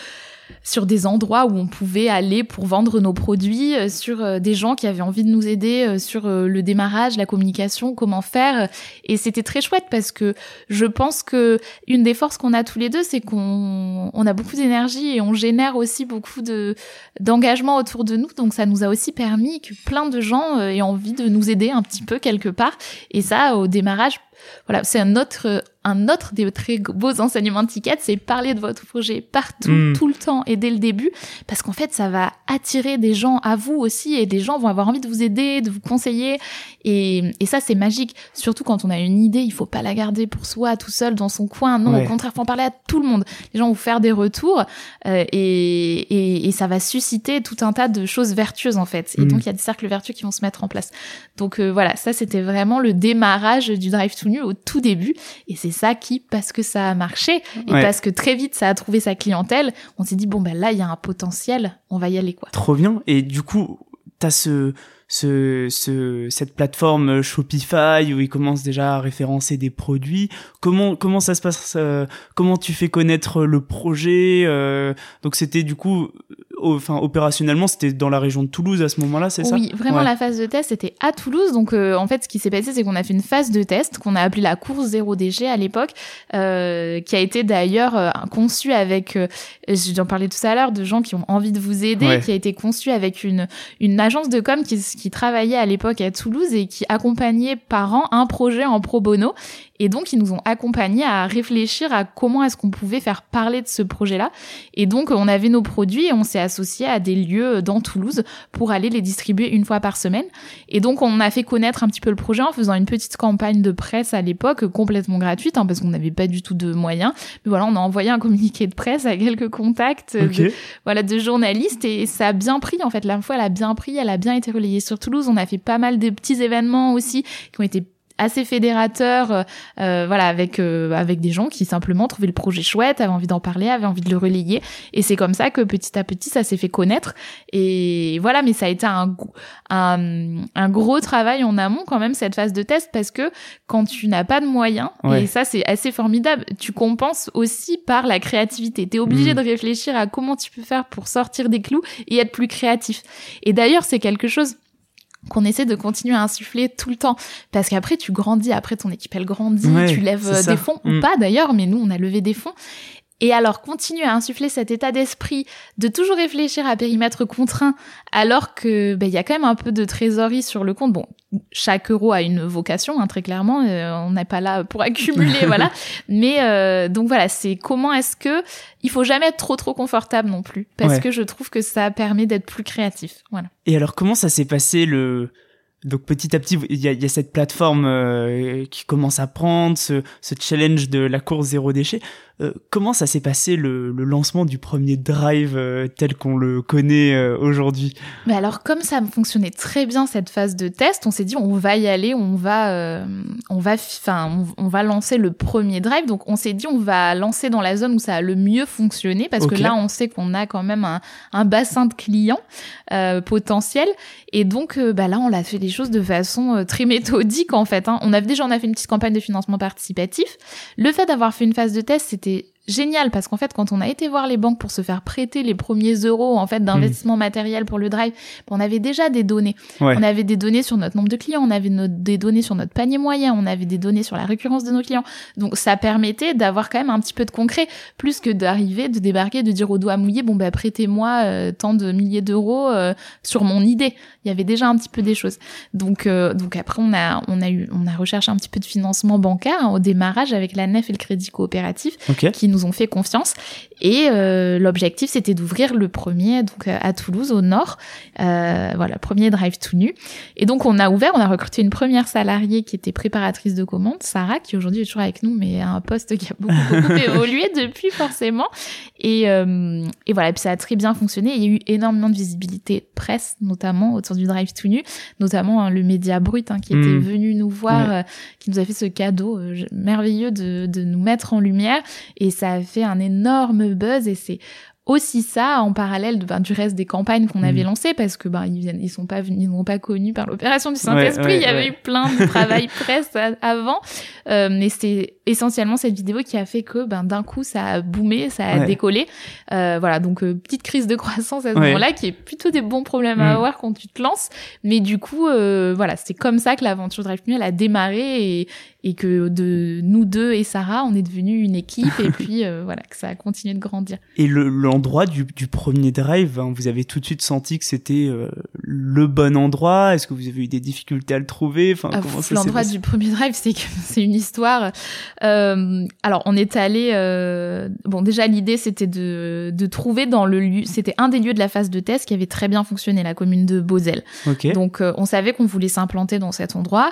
sur des endroits où on pouvait aller pour vendre nos produits, euh, sur euh, des gens qui avaient envie de nous aider euh, sur le démarrage, la communication, comment faire. Et c'était très chouette parce que je pense que une des forces qu'on a tous les deux, c'est qu'on on a beaucoup d'énergie et on génère aussi beaucoup de d'engagement autour de nous. Donc ça nous a aussi permis que plein de gens aient envie de nous aider un petit peu quelque part. Et ça, au démarrage, voilà, c'est un autre un autre des très beaux enseignements de Ticket, c'est parler de votre projet partout, Mm. tout le temps et dès le début, parce qu'en fait, ça va attirer des gens à vous aussi et des gens vont avoir envie de vous aider, de vous conseiller. Et, et ça, c'est magique. Surtout quand on a une idée, il faut pas la garder pour soi, tout seul dans son coin. Non, Ouais. au contraire, faut en parler à tout le monde. Les gens vont faire des retours euh, et, et, et ça va susciter tout un tas de choses vertueuses en fait. Et Mm. donc, il y a des cercles vertueux qui vont se mettre en place. Donc euh, voilà, ça c'était vraiment le démarrage du Drive to Au tout début. Et c'est ça qui, parce que ça a marché et Ouais. parce que très vite ça a trouvé sa clientèle, on s'est dit bon ben là il y a un potentiel, on va y aller quoi. Trop bien. Et du coup, t'as ce, ce, ce, cette plateforme Shopify où ils commencent déjà à référencer des produits. Comment, comment ça se passe euh, Comment tu fais connaître le projet euh, Donc c'était du coup, enfin opérationnellement, c'était dans la région de Toulouse à ce moment-là, c'est ça? Oui, vraiment Ouais. la phase de test c'était à Toulouse. Donc euh, en fait, ce qui s'est passé, c'est qu'on a fait une phase de test qu'on a appelée la course zéro déchet à l'époque, euh, qui a été d'ailleurs euh, conçue avec, j'en parlais tout à l'heure, de gens qui ont envie de vous aider, Ouais. qui a été conçue avec une une agence de com qui, qui travaillait à l'époque à Toulouse et qui accompagnait par an un projet en pro bono. Et donc, ils nous ont accompagnés à réfléchir à comment est-ce qu'on pouvait faire parler de ce projet-là. Et donc, on avait nos produits et on s'est associé à des lieux dans Toulouse pour aller les distribuer une fois par semaine. Et donc, on a fait connaître un petit peu le projet en faisant une petite campagne de presse à l'époque, complètement gratuite, hein, parce qu'on n'avait pas du tout de moyens. Mais voilà, on a envoyé un communiqué de presse à quelques contacts Ok. de, voilà, de journalistes et ça a bien pris, en fait. La fois, elle a bien pris, elle a bien été relayée sur Toulouse. On a fait pas mal de petits événements aussi qui ont été assez fédérateur, euh, voilà, avec avec des gens qui simplement trouvaient le projet chouette, avaient envie d'en parler, avaient envie de le relayer. Et c'est comme ça que petit à petit, ça s'est fait connaître. Et voilà, mais ça a été un, un, un gros travail en amont quand même cette phase de test parce que quand tu n'as pas de moyens, et ça c'est assez formidable, tu compenses aussi par la créativité. T'es obligé mm. de réfléchir à comment tu peux faire pour sortir des clous et être plus créatif. Et d'ailleurs, c'est quelque chose qu'on essaie de continuer à insuffler tout le temps parce qu'après tu grandis après ton équipe elle grandit tu lèves euh, des fonds ou mm. pas d'ailleurs mais nous on a levé des fonds et alors, continuer à insuffler cet état d'esprit de toujours réfléchir à périmètre contraint, alors que ben, il y a quand même un peu de trésorerie sur le compte. Bon, chaque euro a une vocation, hein, très clairement. Euh, on n'est pas là pour accumuler, <laughs> voilà. Mais euh, donc voilà, c'est comment est-ce que il faut jamais être trop trop confortable non plus, parce que je trouve que ça permet d'être plus créatif. Voilà. Et alors, comment ça s'est passé le donc petit à petit, il y a, cette plateforme euh, qui commence à prendre, ce, ce, challenge de la course zéro déchet. Euh, comment ça s'est passé le, le, lancement du premier drive euh, tel qu'on le connaît euh, aujourd'hui? Mais alors comme ça fonctionnait très bien cette phase de test, on s'est dit on va y aller, on va on va enfin on, va lancer le premier drive. Donc on s'est dit on va lancer dans la zone où ça a le mieux fonctionné parce que là on sait qu'on a quand même un, un bassin de clients potentiels et donc bah là on a fait les choses de façon très méthodique en fait. Hein. On avait déjà on a fait une petite campagne de financement participatif. Le fait d'avoir fait une phase de test, c'était été génial parce qu'en fait quand on a été voir les banques pour se faire prêter les premiers euros en fait d'investissement matériel pour le drive on avait déjà des données. On avait des données sur notre nombre de clients on avait des données sur notre panier moyen on avait des données sur la récurrence de nos clients. Donc ça permettait d'avoir quand même un petit peu de concret plus que d'arriver de débarquer de dire au doigt mouillé bon bah prêtez-moi euh, tant de milliers d'euros euh, sur mon idée il y avait déjà un petit peu des choses. Donc euh, donc après on a on a eu on a recherché un petit peu de financement bancaire hein, au démarrage avec la nef et le crédit coopératif qui nous ont fait confiance. Et euh, l'objectif, c'était d'ouvrir le premier donc à Toulouse, au nord. Euh, voilà, premier drive tout nu. Et donc on a ouvert, on a recruté une première salariée qui était préparatrice de commandes, Sarah, qui aujourd'hui est toujours avec nous, mais un poste qui a beaucoup, beaucoup <laughs> évolué depuis forcément. Et, euh, et voilà, puis ça a très bien fonctionné. Il y a eu énormément de visibilité presse, notamment autour du drive tout nu, notamment hein, le média brut hein, qui était mmh. venu nous voir, euh, qui nous a fait ce cadeau euh, merveilleux de, de nous mettre en lumière. Et ça a fait un énorme buzz et c'est aussi ça en parallèle de, ben, du reste des campagnes qu'on avait mm. lancées parce que ben ils viennent ils sont pas venus ils n'ont pas connus par l'opération du Saint-Esprit. il y avait eu plein de travail <laughs> presse avant. Euh, mais c'est essentiellement cette vidéo qui a fait que ben d'un coup ça a boomé ça a décollé. Euh, voilà. Donc euh, petite crise de croissance à ce moment-là qui est plutôt des bons problèmes à mm. avoir quand tu te lances. Mais du coup euh, voilà c'est comme ça que l'aventure Drive elle a démarré et, et que de nous deux et Sarah, on est devenu une équipe et <laughs> puis euh, voilà que ça a continué de grandir. Et l'endroit du, du, premier drive, hein, vous avez tout de suite senti que c'était euh, le bon endroit. Est-ce que vous avez eu des difficultés à le trouver? Enfin, ah, L'endroit du premier drive, c'est <laughs> c'est une histoire. Euh, alors on est allé. Euh, bon, déjà l'idée c'était de, de trouver dans le lieu. C'était un des lieux de la phase de test qui avait très bien fonctionné, la commune de Beauzel. Donc on savait qu'on voulait s'implanter dans cet endroit.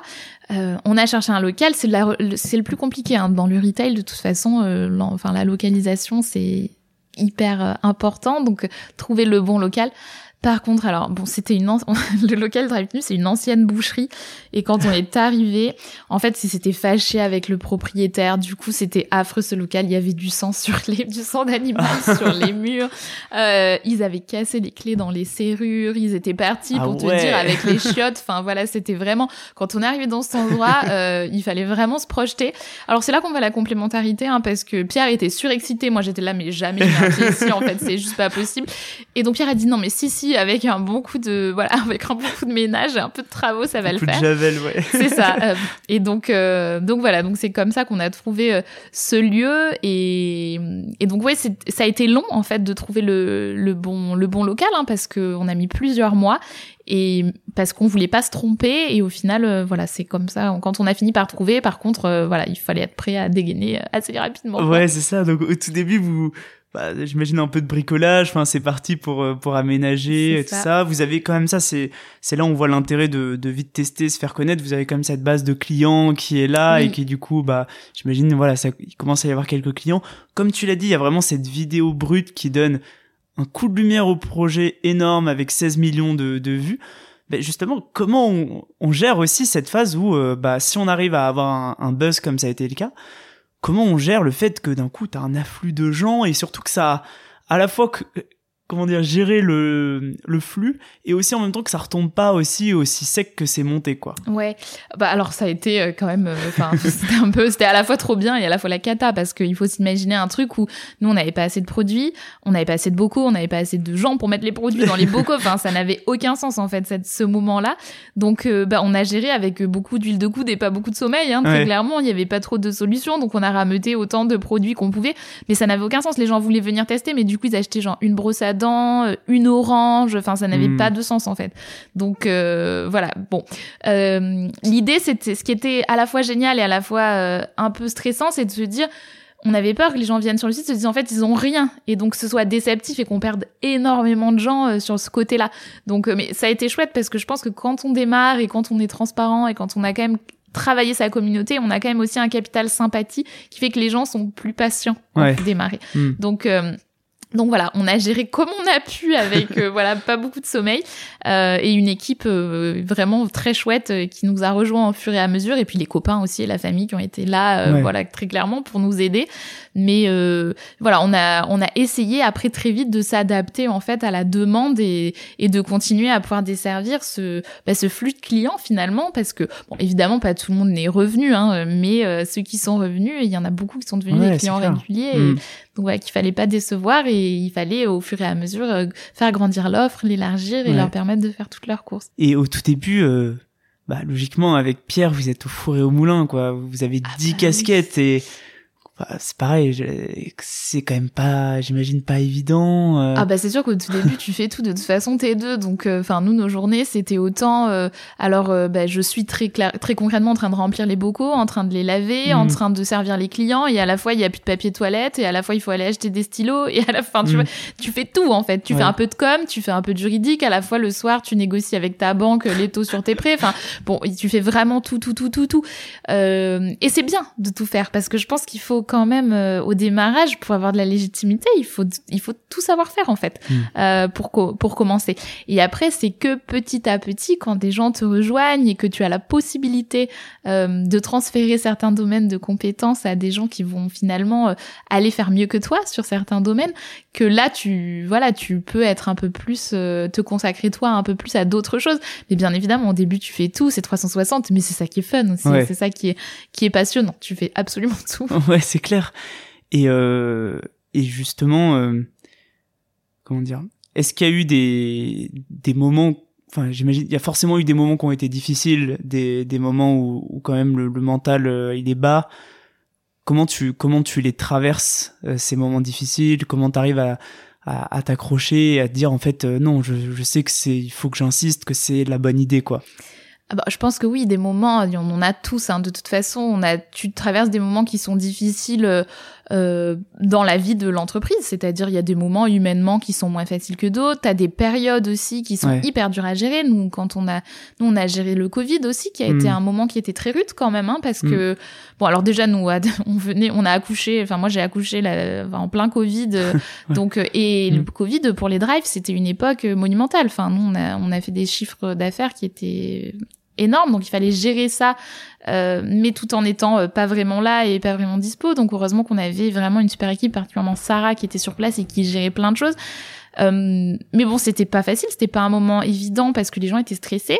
on a cherché un local c'est le plus compliqué hein. dans le retail de toute façon. Enfin la localisation c'est hyper euh, important donc trouver le bon local. Par contre, alors bon, c'était une <laughs> le local drive c'est une ancienne boucherie et quand on est arrivé, en fait, c'était fâché avec le propriétaire. Du coup, c'était affreux ce local. Il y avait du sang <laughs> sur les du sang d'animal <laughs> sur les murs. Euh, ils avaient cassé les clés dans les serrures. Ils étaient partis ah pour te dire avec les chiottes. Enfin voilà, c'était vraiment quand on est arrivé dans cet endroit, euh, il fallait vraiment se projeter. Alors c'est là qu'on voit la complémentarité, hein, parce que Pierre était surexcité. Moi, j'étais là, mais jamais ici. En fait, c'est juste pas possible. Et donc Pierre a dit non, mais si si avec un bon coup de voilà, <laughs> avec un bon coup de ménage, et un peu de travaux, ça va le faire. De javel, ouais. <laughs> c'est ça. <laughs> Euh, et donc euh, donc voilà, donc c'est comme ça qu'on a trouvé euh, ce lieu et et donc ouais, ça a été long en fait de trouver le le bon le bon local hein, parce que on a mis plusieurs mois et parce qu'on voulait pas se tromper et au final voilà c'est comme ça quand on a fini par trouver par contre voilà il fallait être prêt à dégainer assez rapidement ouais c'est ça donc au tout début vous bah, j'imagine un peu de bricolage. Enfin, c'est parti pour euh, pour aménager tout ça. Vous avez quand même ça. C'est c'est là où on voit l'intérêt de de vite tester, se faire connaître. Vous avez quand même cette base de clients qui est là et qui du coup, bah, j'imagine, voilà, ça il commence à y avoir quelques clients. Comme tu l'as dit, il y a vraiment cette vidéo brute qui donne un coup de lumière au projet énorme avec 16 millions de de vues. ben, justement, comment on, gère aussi cette phase où, euh, bah, si on arrive à avoir un, buzz comme ça a été le cas, comment on gère le fait que d'un coup, tu as un afflux de gens et surtout que ça, à la fois que comment dire gérer le, le flux et aussi en même temps que ça retombe pas aussi aussi sec que c'est monté quoi. Ouais. Bah alors ça a été euh, quand même euh, enfin <laughs> c'était un peu c'était à la fois trop bien et à la fois la cata parce qu'il faut s'imaginer un truc où nous on n'avait pas assez de produits, on n'avait pas assez de bocaux, on n'avait pas assez de gens pour mettre les produits dans les bocaux, enfin ça n'avait aucun sens en fait cette, ce moment-là. Donc euh, bah on a géré avec beaucoup d'huile de coude et pas beaucoup de sommeil hein, très clairement, il y avait pas trop de solutions donc on a rameuté autant de produits qu'on pouvait mais ça n'avait aucun sens, les gens voulaient venir tester mais du coup ils achetaient genre une brosse à dents euh, une orange. Enfin, ça n'avait hmm. pas de sens en fait. Donc euh, voilà. Bon, euh, l'idée c'était ce qui était à la fois génial et à la fois un peu stressant, c'est de se dire on avait peur que les gens viennent sur le site se disent en fait ils ont rien et donc ce soit déceptif et qu'on perde énormément de gens sur ce côté-là. Donc mais ça a été chouette parce que je pense que quand on démarre et quand on est transparent et quand on a quand même travaillé sa communauté, on a quand même aussi un capital sympathie qui fait que les gens sont plus patients pour démarrer. Hmm. Donc donc voilà, on a géré comme on a pu avec euh, <laughs> voilà pas beaucoup de sommeil euh, et une équipe euh, vraiment très chouette euh, qui nous a rejoint au fur et à mesure et puis les copains aussi et la famille qui ont été là voilà très clairement pour nous aider. Mais voilà, on a on a essayé après très vite de s'adapter en fait à la demande et, et de continuer à pouvoir desservir ce bah, ce flux de clients finalement parce que bon évidemment pas tout le monde n'est revenu hein, mais ceux qui sont revenus il y en a beaucoup qui sont devenus des clients réguliers. Et, mm. Donc voilà, qu'il fallait pas décevoir et il fallait au fur et à mesure euh, faire grandir l'offre, l'élargir et leur permettre de faire toutes leurs courses. Et au tout début, euh, bah logiquement avec Pierre, vous êtes au four et au moulin quoi. Vous avez ah dix bah casquettes et c'est pareil, c'est quand même pas, j'imagine pas évident. Euh. Ah bah c'est sûr qu'au tout début tu fais tout de toute façon t'es deux, donc euh, enfin nous nos journées c'était autant. Euh, alors bah, je suis très très concrètement en train de remplir les bocaux, en train de les laver, en mhm. train de servir les clients et à la fois il y a plus de papier toilette et à la fois il faut aller acheter des stylos et à la fin tu vois tu fais tout en fait. Tu fais un peu de com, tu fais un peu de juridique, à la fois le soir tu négocies avec ta banque les taux sur tes prêts. Enfin bon tu fais vraiment tout tout tout tout tout et c'est bien de tout faire parce que je pense qu'il faut quand même euh, au démarrage pour avoir de la légitimité, il faut il faut tout savoir faire en fait mm. euh, pour pour commencer. Et après c'est que petit à petit quand des gens te rejoignent et que tu as la possibilité euh, de transférer certains domaines de compétences à des gens qui vont finalement euh, aller faire mieux que toi sur certains domaines, que là tu voilà tu peux être un peu plus te consacrer toi un peu plus à d'autres choses. Mais bien évidemment au début tu fais tout, c'est 360, mais c'est ça qui est fun aussi, c'est ça qui est qui est passionnant. Tu fais absolument tout. <laughs> Ouais c'est clair. Et, euh, et justement, euh, comment dire Est-ce qu'il y a eu des, des moments Enfin, j'imagine, il y a forcément eu des moments qui ont été difficiles, des, des moments où, où quand même le, mental euh, il est bas. Comment tu comment tu les traverses euh, ces moments difficiles? Comment tu arrives à, à, à t'accrocher à te dire en fait non, je, je sais que c'est il faut que j'insiste, que c'est la bonne idée quoi? Ah bah, je pense que oui, des moments, on en a tous. Hein, de toute façon, on a, tu traverses des moments qui sont difficiles euh, euh, dans la vie de l'entreprise. C'est-à-dire, il y a des moments humainement qui sont moins faciles que d'autres. T'as des périodes aussi qui sont hyper dures à gérer. Nous, quand on a, nous, on a géré le Covid aussi, qui a été mm. un moment qui était très rude quand même, hein, parce mm. que bon, alors déjà, nous, <laughs> on venait, on a accouché. Enfin, moi, j'ai accouché là, en plein Covid. <laughs> Euh, donc, et le mm. Covid pour les drives, c'était une époque monumentale. Enfin, nous, on a, on a fait des chiffres d'affaires qui étaient énorme, donc il fallait gérer ça, euh, mais tout en étant euh, pas vraiment là et pas vraiment dispo. Donc heureusement qu'on avait vraiment une super équipe, particulièrement Sarah qui était sur place et qui gérait plein de choses. Euh, mais bon, c'était pas facile, c'était pas un moment évident parce que les gens étaient stressés.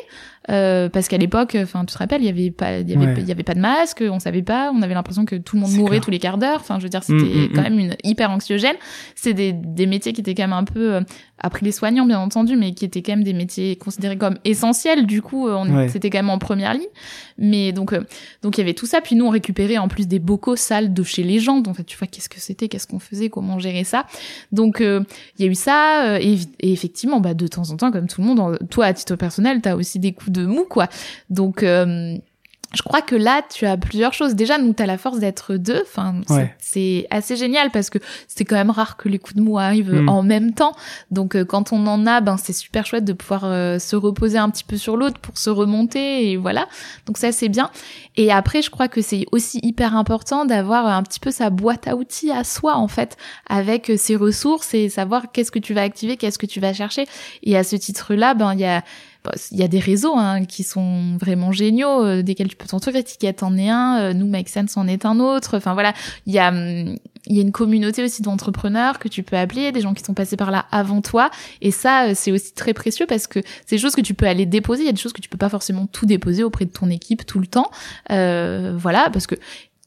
Euh, parce qu'à l'époque, enfin, tu te rappelles, il y avait pas, il y avait, il y avait pas de masque, on savait pas, on avait l'impression que tout le monde mourait tous les quarts d'heure. Enfin, je veux dire, c'était mm, mm, quand mm. même une hyper anxiogène. C'est des, des métiers qui étaient quand même un peu, euh, après les soignants bien entendu, mais qui étaient quand même des métiers considérés comme essentiels. Du coup, euh, on c'était quand même en première ligne. Mais donc, donc il y avait tout ça. Puis nous, on récupérait en plus des bocaux sales de chez les gens. Donc, tu vois, qu'est-ce que c'était, qu'est-ce qu'on faisait, comment gérer ça? Donc, il y a eu ça. Et, et, effectivement, bah, de temps en temps, comme tout le monde, toi, à titre personnel, t'as aussi des coups de mou, quoi. Donc, euh, je crois que là, tu as plusieurs choses. Déjà, nous, t'as la force d'être deux. Enfin, c'est assez génial parce que c'est quand même rare que les coups de mou arrivent mm. en même temps. Donc, euh, quand on en a, ben, c'est super chouette de pouvoir euh, se reposer un petit peu sur l'autre pour se remonter et voilà. Donc ça, c'est bien. Et après, je crois que c'est aussi hyper important d'avoir un petit peu sa boîte à outils à soi, en fait, avec ses ressources et savoir qu'est-ce que tu vas activer, qu'est-ce que tu vas chercher. Et à ce titre-là, ben, il y a il y a des réseaux hein, qui sont vraiment géniaux, euh, desquels tu peux t'entourer. Ticket en est un, euh, nous Make Sense en est un autre. Enfin voilà, il y a hum, il y a une communauté aussi d'entrepreneurs que tu peux appeler, des gens qui sont passés par là avant toi. Et ça, euh, c'est aussi très précieux parce que c'est des choses que tu peux aller déposer. Il y a des choses que tu peux pas forcément tout déposer auprès de ton équipe tout le temps. Euh, voilà, parce que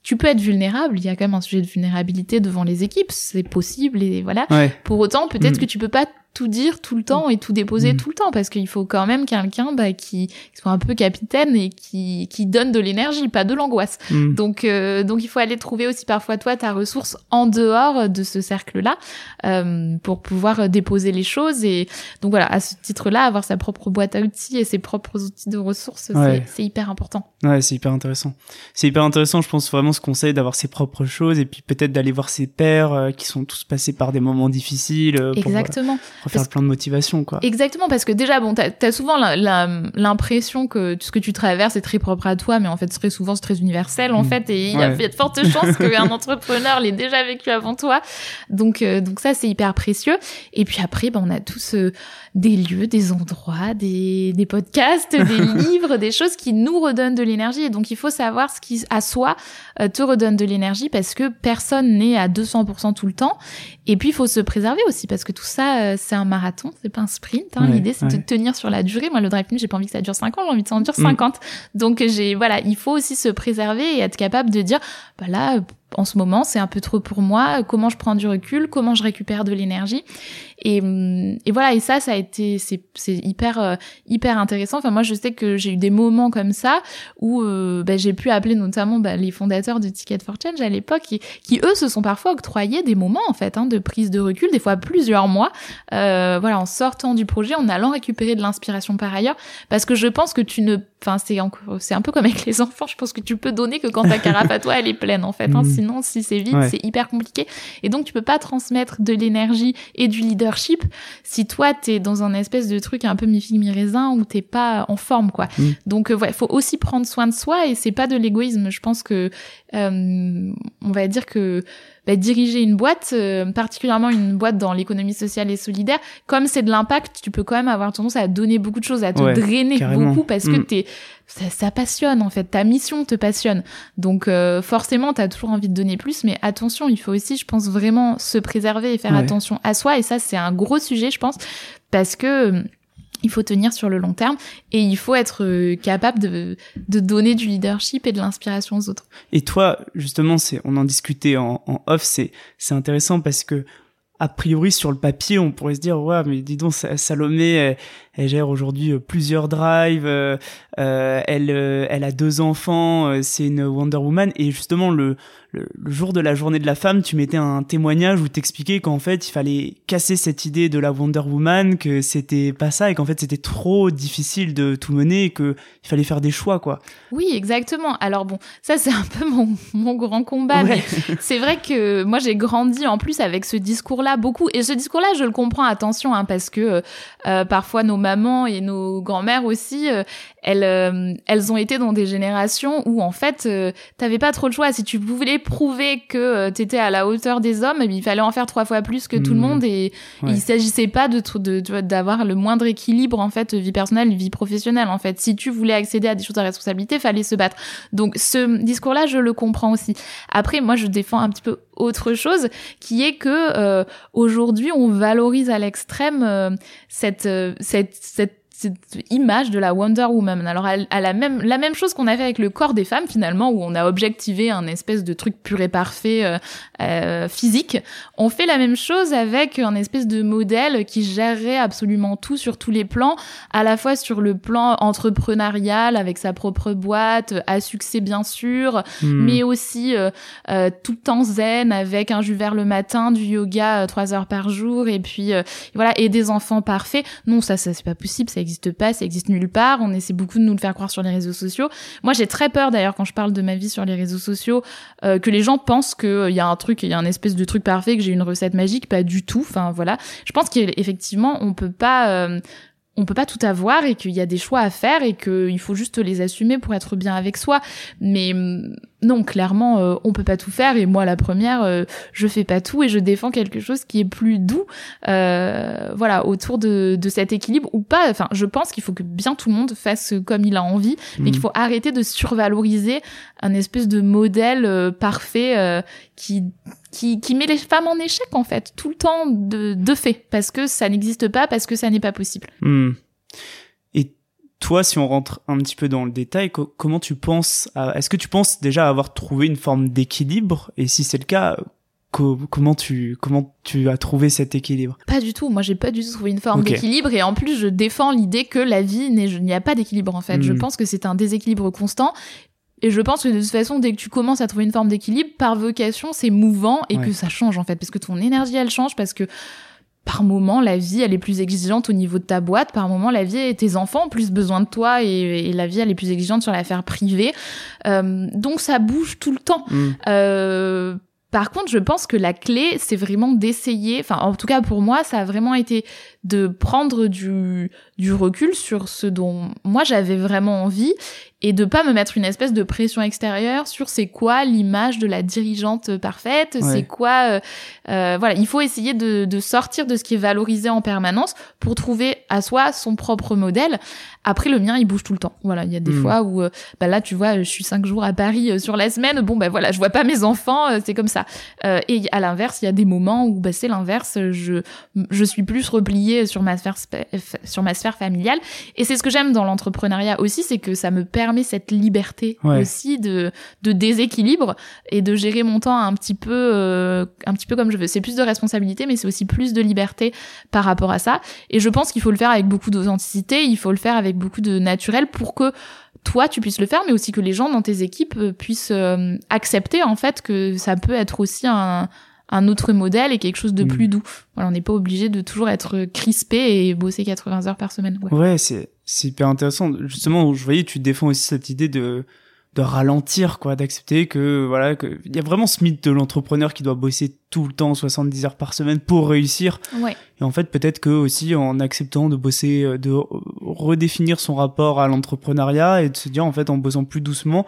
tu peux être vulnérable. Il y a quand même un sujet de vulnérabilité devant les équipes. C'est possible et voilà. Pour autant, peut-être mm. que tu peux pas tout dire tout le temps et tout déposer mm. tout le temps parce qu'il faut quand même quelqu'un bah, qui, soit un peu capitaine et qui, qui donne de l'énergie, pas de l'angoisse. Mm. Donc euh, donc il faut aller trouver aussi parfois toi ta ressource en dehors de ce cercle-là euh, pour pouvoir déposer les choses et donc voilà à ce titre-là avoir sa propre boîte à outils et ses propres outils de ressources c'est hyper important. Ouais, c'est hyper intéressant. C'est hyper intéressant, je pense vraiment ce conseil d'avoir ses propres choses et puis peut-être d'aller voir ses pairs euh, qui sont tous passés par des moments difficiles. Pour, Exactement faire le plein de motivation, quoi. Exactement, parce que déjà, bon, t'as as souvent l'impression que ce que tu traverses est très propre à toi, mais en fait, très souvent, c'est très universel, en mm. fait, et il y a de fortes chances qu'un <laughs> entrepreneur l'ait déjà vécu avant toi. Donc, euh, donc ça, c'est hyper précieux. Et puis après, ben, on a tous euh, des lieux, des endroits, des, des podcasts, des <laughs> livres, des choses qui nous redonnent de l'énergie. Et donc, il faut savoir ce qui, à soi, euh, te redonne de l'énergie parce que personne n'est à 200% tout le temps. Et puis, il faut se préserver aussi parce que tout ça, c'est un marathon, c'est pas un sprint. Hein. L'idée, c'est de tenir sur la durée. Moi, le drive j'ai pas envie que ça dure 5 ans, j'ai envie que ça en dure 50. Mm. Donc, j'ai, voilà, il faut aussi se préserver et être capable de dire, bah là, en ce moment, c'est un peu trop pour moi. Comment je prends du recul Comment je récupère de l'énergie et, et, voilà. Et ça, ça a été, c'est, hyper, euh, hyper intéressant. Enfin, moi, je sais que j'ai eu des moments comme ça où euh, bah, j'ai pu appeler notamment bah, les fondateurs de Ticket for Change à l'époque, qui, qui, eux se sont parfois octroyés des moments en fait hein, de prise de recul, des fois plusieurs mois. Euh, voilà, en sortant du projet, en allant récupérer de l'inspiration par ailleurs, parce que je pense que tu ne, enfin, c'est c'est un peu comme avec les enfants. Je pense que tu peux donner que quand ta carafe à toi, elle est pleine en fait. Hein, mm. Sinon, si c'est vide, c'est hyper compliqué. Et donc, tu peux pas transmettre de l'énergie et du leadership si toi, t'es dans un espèce de truc un peu mi-figue, mi-raisin où t'es pas en forme, quoi. Mm. Donc, euh, ouais, faut aussi prendre soin de soi et c'est pas de l'égoïsme. Je pense que, euh, on va dire que bah, diriger une boîte, euh, particulièrement une boîte dans l'économie sociale et solidaire, comme c'est de l'impact, tu peux quand même avoir tendance à donner beaucoup de choses, à te drainer beaucoup parce que mm. t'es ça, ça, passionne en fait, ta mission te passionne. Donc euh, forcément, tu as toujours envie de donner plus, mais attention, il faut aussi, je pense, vraiment se préserver et faire attention à soi. Et ça, c'est un gros sujet, je pense, parce que il faut tenir sur le long terme et il faut être euh, capable de, de donner du leadership et de l'inspiration aux autres. Et toi, justement, c'est on en discutait en, off, c'est c'est intéressant parce que a priori sur le papier, on pourrait se dire ouais, mais dis donc Salomé, elle gère aujourd'hui euh, plusieurs drives, euh, euh, elle, elle a deux enfants, c'est une Wonder Woman. Et justement, le, le, jour de la journée de la femme, tu mettais un témoignage où t'expliquais qu'en fait, il fallait casser cette idée de la Wonder Woman, que c'était pas ça et qu'en fait, c'était trop difficile de tout mener et qu'il fallait faire des choix, quoi. Oui, exactement. Alors bon, ça, c'est un peu mon, mon grand combat. Mais c'est vrai que moi, j'ai grandi en plus avec ce discours-là beaucoup. Et ce discours-là, je le comprends, attention, hein, parce que euh, parfois nos mamans et nos grand-mères aussi, euh, elles, euh, elles ont été dans des générations où en fait, t'avais pas trop le choix. Si tu voulais prouver que t'étais à la hauteur des hommes, eh il fallait en faire trois fois plus que tout le mmh. monde et, il s'agissait pas de d'avoir le moindre équilibre en fait vie personnelle vie professionnelle en fait. Si tu voulais accéder à des choses à responsabilité, fallait se battre. Donc ce discours-là, je le comprends aussi. Après, moi, je défends un petit peu autre chose, qui est que aujourd'hui, on valorise à l'extrême cette euh, cette, cette cette image de la Wonder Woman. Alors, elle, a la même, la même chose qu'on avait avec le corps des femmes, finalement, où on a objectivé un espèce de truc pur et parfait euh, euh, physique. On fait la même chose avec un espèce de modèle qui gérerait absolument tout sur tous les plans, à la fois sur le plan entrepreneurial, avec sa propre boîte, à succès bien sûr, hmm. mais aussi euh, euh, tout le temps zen, avec un jus vert le matin, du yoga trois heures par jour, et puis voilà, et des enfants parfaits. Non, ça, ça c'est pas possible, ça n'existe pas, ça nulle part. On essaie beaucoup de nous le faire croire sur les réseaux sociaux. Moi, j'ai très peur d'ailleurs quand je parle de ma vie sur les réseaux sociaux euh, que les gens pensent qu'il euh, y a un truc, il y a un espèce de truc parfait, que j'ai une recette magique. Pas du tout. Enfin voilà. Je pense qu'effectivement, on peut pas. Euh, on peut pas tout avoir et qu'il y a des choix à faire et qu'il faut juste les assumer pour être bien avec soi. Mais mm, non, clairement, euh, on peut pas tout faire et moi la première, euh, je fais pas tout et je défends quelque chose qui est plus doux, euh, voilà, autour de, de cet équilibre ou pas. Enfin, je pense qu'il faut que bien tout le monde fasse comme il a envie, mais qu'il mhm. faut arrêter de survaloriser un espèce de modèle parfait qui qui, qui met les femmes en échec en fait tout le temps de, de fait parce que ça n'existe pas parce que ça n'est pas possible. Hmm. Et toi, si on rentre un petit peu dans le détail, comment tu penses Est-ce que tu penses déjà avoir trouvé une forme d'équilibre? Et si c'est le cas, comment tu comment tu as trouvé cet équilibre? Pas du tout. Moi, j'ai pas du tout trouvé une forme d'équilibre et en plus, je défends l'idée que la vie il n'y a pas d'équilibre en fait. Je hmm. pense que c'est un déséquilibre constant et je pense que de toute façon, dès que tu commences à trouver une forme d'équilibre, par vocation, c'est mouvant et que ça change en fait, parce que ton énergie elle change, parce que par moment la vie elle est plus exigeante au niveau de ta boîte, par moment la vie et tes enfants ont plus besoin de toi et, la vie elle est plus exigeante sur l'affaire privée. Euh, donc ça bouge tout le temps. Mm. Euh, par contre, je pense que la clé, c'est vraiment d'essayer, enfin en tout cas pour moi, ça a vraiment été de prendre du, du recul sur ce dont moi j'avais vraiment envie et de pas me mettre une espèce de pression extérieure sur c'est quoi l'image de la dirigeante parfaite, c'est quoi euh, euh, voilà, il faut essayer de, de sortir de ce qui est valorisé en permanence pour trouver à soi son propre modèle. Après le mien, il bouge tout le temps. Voilà, il y a des hmm. fois où euh, bah là tu vois, je suis cinq jours à Paris sur la semaine, bon bah voilà, je vois pas mes enfants, c'est comme ça. et à l'inverse, il y a des moments où bah c'est l'inverse, je je suis plus repliée sur ma sphère sur ma sphère familiale et c'est ce que j'aime dans l'entrepreneuriat aussi, c'est que ça me permet permet cette liberté aussi de, de déséquilibre et de gérer mon temps un petit peu euh, un petit peu comme je veux. C'est plus de responsabilité, mais c'est aussi plus de liberté par rapport à ça. Et je pense qu'il faut le faire avec beaucoup d'authenticité, il faut le faire avec beaucoup de naturel pour que toi tu puisses le faire, mais aussi que les gens dans tes équipes euh, puissent euh, accepter en fait que ça peut être aussi un un autre modèle et quelque chose de mm. plus doux. Voilà, on n'est pas obligé de toujours être crispé et bosser 80 heures par semaine. Ouais, ouais c'est c'est hyper intéressant. Justement, je voyais, tu défends aussi cette idée de de ralentir, quoi, d'accepter que voilà, que il y a vraiment ce mythe de l'entrepreneur qui doit bosser tout le temps 70 heures par semaine pour réussir. Ouais. Et en fait, peut-être que aussi en acceptant de bosser, euh, de redéfinir son rapport à l'entrepreneuriat et de se dire en fait en bossant plus doucement,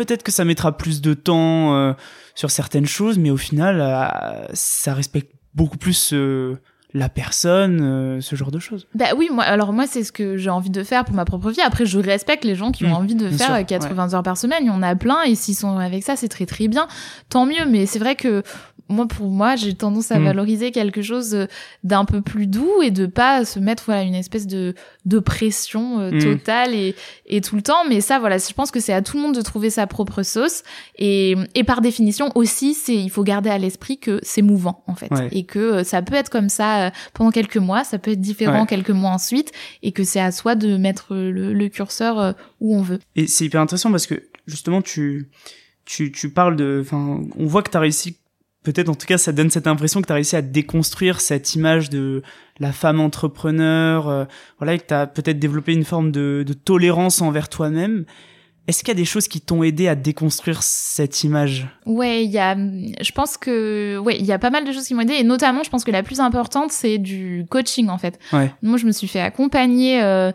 peut-être que ça mettra plus de temps euh, sur certaines choses, mais au final, euh, ça respecte beaucoup plus euh, la personne, ce genre de choses. Bah oui, moi, alors moi, c'est ce que j'ai envie de faire pour ma propre vie. Après, je respecte les gens qui ont mmh, envie de faire 80 heures par semaine. Il y en a plein, et s'ils sont avec ça, c'est très très bien. Tant mieux, mais c'est vrai que moi pour moi j'ai tendance à mm. valoriser quelque chose euh, d'un peu plus doux et de pas se mettre voilà une espèce de de pression euh, mm. totale et et tout le temps mais ça voilà je pense que c'est à tout le monde de trouver sa propre sauce et et par définition aussi c'est il faut garder à l'esprit que c'est mouvant en fait et que euh, ça peut être comme ça pendant quelques mois. Ça peut être différent quelques mois ensuite et que c'est à soi de mettre le, le curseur où on veut. Et c'est hyper intéressant parce que justement tu tu, tu parles de, enfin, on voit que tu as réussi peut-être en tout cas ça donne cette impression que tu as réussi à déconstruire cette image de la femme entrepreneur, euh, voilà, et que tu as peut-être développé une forme de, de tolérance envers toi-même. Est-ce qu'il y a des choses qui t'ont aidé à déconstruire cette image? Ouais, il y a, je pense que, ouais, il y a pas mal de choses qui m'ont aidé et notamment, je pense que la plus importante, c'est du coaching en fait. Ouais. Moi, je me suis fait accompagner euh,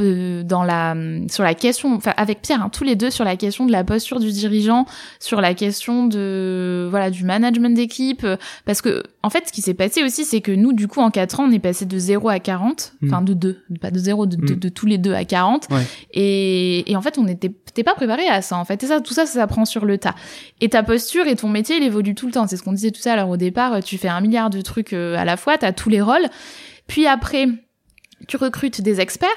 dans la sur la question enfin avec Pierre hein, tous les deux sur la question de la posture du dirigeant sur la question de voilà du management d'équipe parce que en fait ce qui s'est passé aussi c'est que nous du coup en 4 ans on est passé de 0 à 40 hmm. enfin de 2 pas de 0 de, de, hmm. de, tous les deux à 40 et, et en fait on n'était pas préparé à ça en fait. Et ça tout ça ça s'apprend sur le tas. Et ta posture et ton métier il évolue tout le temps. C'est ce qu'on disait tout à l'heure au départ tu fais un milliard de trucs euh, à la fois tu as tous les rôles. Puis après tu recrutes des experts,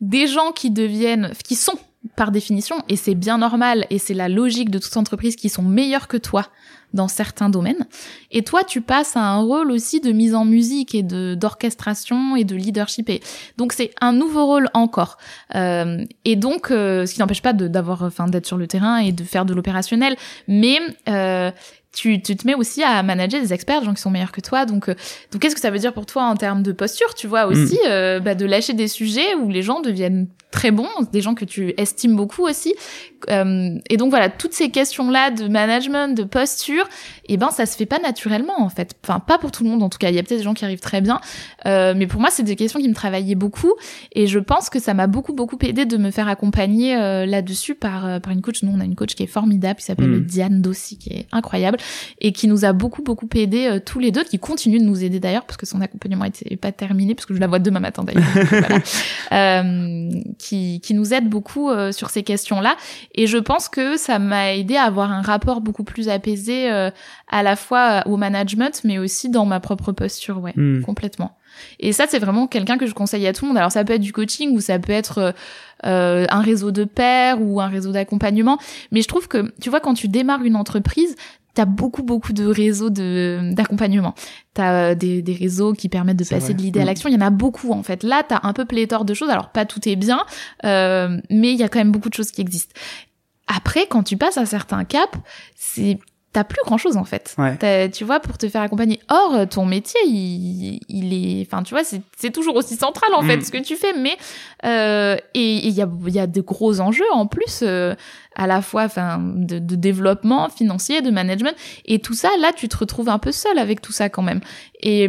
des gens qui deviennent, qui sont par définition, et c'est bien normal, et c'est la logique de toute entreprise, qui sont meilleurs que toi dans certains domaines. Et toi, tu passes à un rôle aussi de mise en musique et d'orchestration et de leadership. Et donc c'est un nouveau rôle encore. Euh, et donc, euh, ce qui n'empêche pas d'avoir, enfin, d'être sur le terrain et de faire de l'opérationnel, mais euh, tu, tu te mets aussi à manager des experts, des gens qui sont meilleurs que toi. Donc, euh, donc qu'est-ce que ça veut dire pour toi en termes de posture, tu vois aussi, mm. euh, bah, de lâcher des sujets où les gens deviennent très bons, des gens que tu estimes beaucoup aussi. Euh, et donc voilà, toutes ces questions-là de management, de posture, et eh ben ça se fait pas naturellement en fait. Enfin, pas pour tout le monde en tout cas. Il y a peut-être des gens qui arrivent très bien, euh, mais pour moi c'est des questions qui me travaillaient beaucoup. Et je pense que ça m'a beaucoup beaucoup aidé de me faire accompagner euh, là-dessus par par une coach. Nous on a une coach qui est formidable, qui s'appelle mm. Diane Dossi, qui est incroyable et qui nous a beaucoup beaucoup aidé tous les deux, qui continue de nous aider d'ailleurs parce que son accompagnement était pas terminé, parce que je la vois demain matin d'ailleurs. <laughs> voilà qui, qui nous aide beaucoup euh, sur ces questions-là. Et je pense que ça m'a aidé à avoir un rapport beaucoup plus apaisé euh, à la fois au management, mais aussi dans ma propre posture, ouais, hmm. complètement. Et ça, c'est vraiment quelqu'un que je conseille à tout le monde. Alors ça peut être du coaching ou ça peut être euh, un réseau de pairs ou un réseau d'accompagnement. Mais je trouve que, tu vois, quand tu démarres une entreprise, t'as beaucoup beaucoup de réseaux de d'accompagnement. T'as euh, des, des réseaux qui permettent de passer de l'idée à mm. l'action. Il y en a beaucoup en fait. Là, t'as un peu pléthore de choses. Alors pas tout est bien, euh, mais il y a quand même beaucoup de choses qui existent. Après, quand tu passes un certain cap, c'est t'as plus grand chose en fait. Tu vois, pour te faire accompagner. Or, ton métier, il, il est, enfin, tu vois, c'est toujours aussi central en fait mm. ce que tu fais, mais euh, et il y a, y a de gros enjeux en plus. Euh, à la fois enfin de, de, développement financier, de management. Et tout ça là tu te retrouves un peu seul avec tout ça quand même. Et,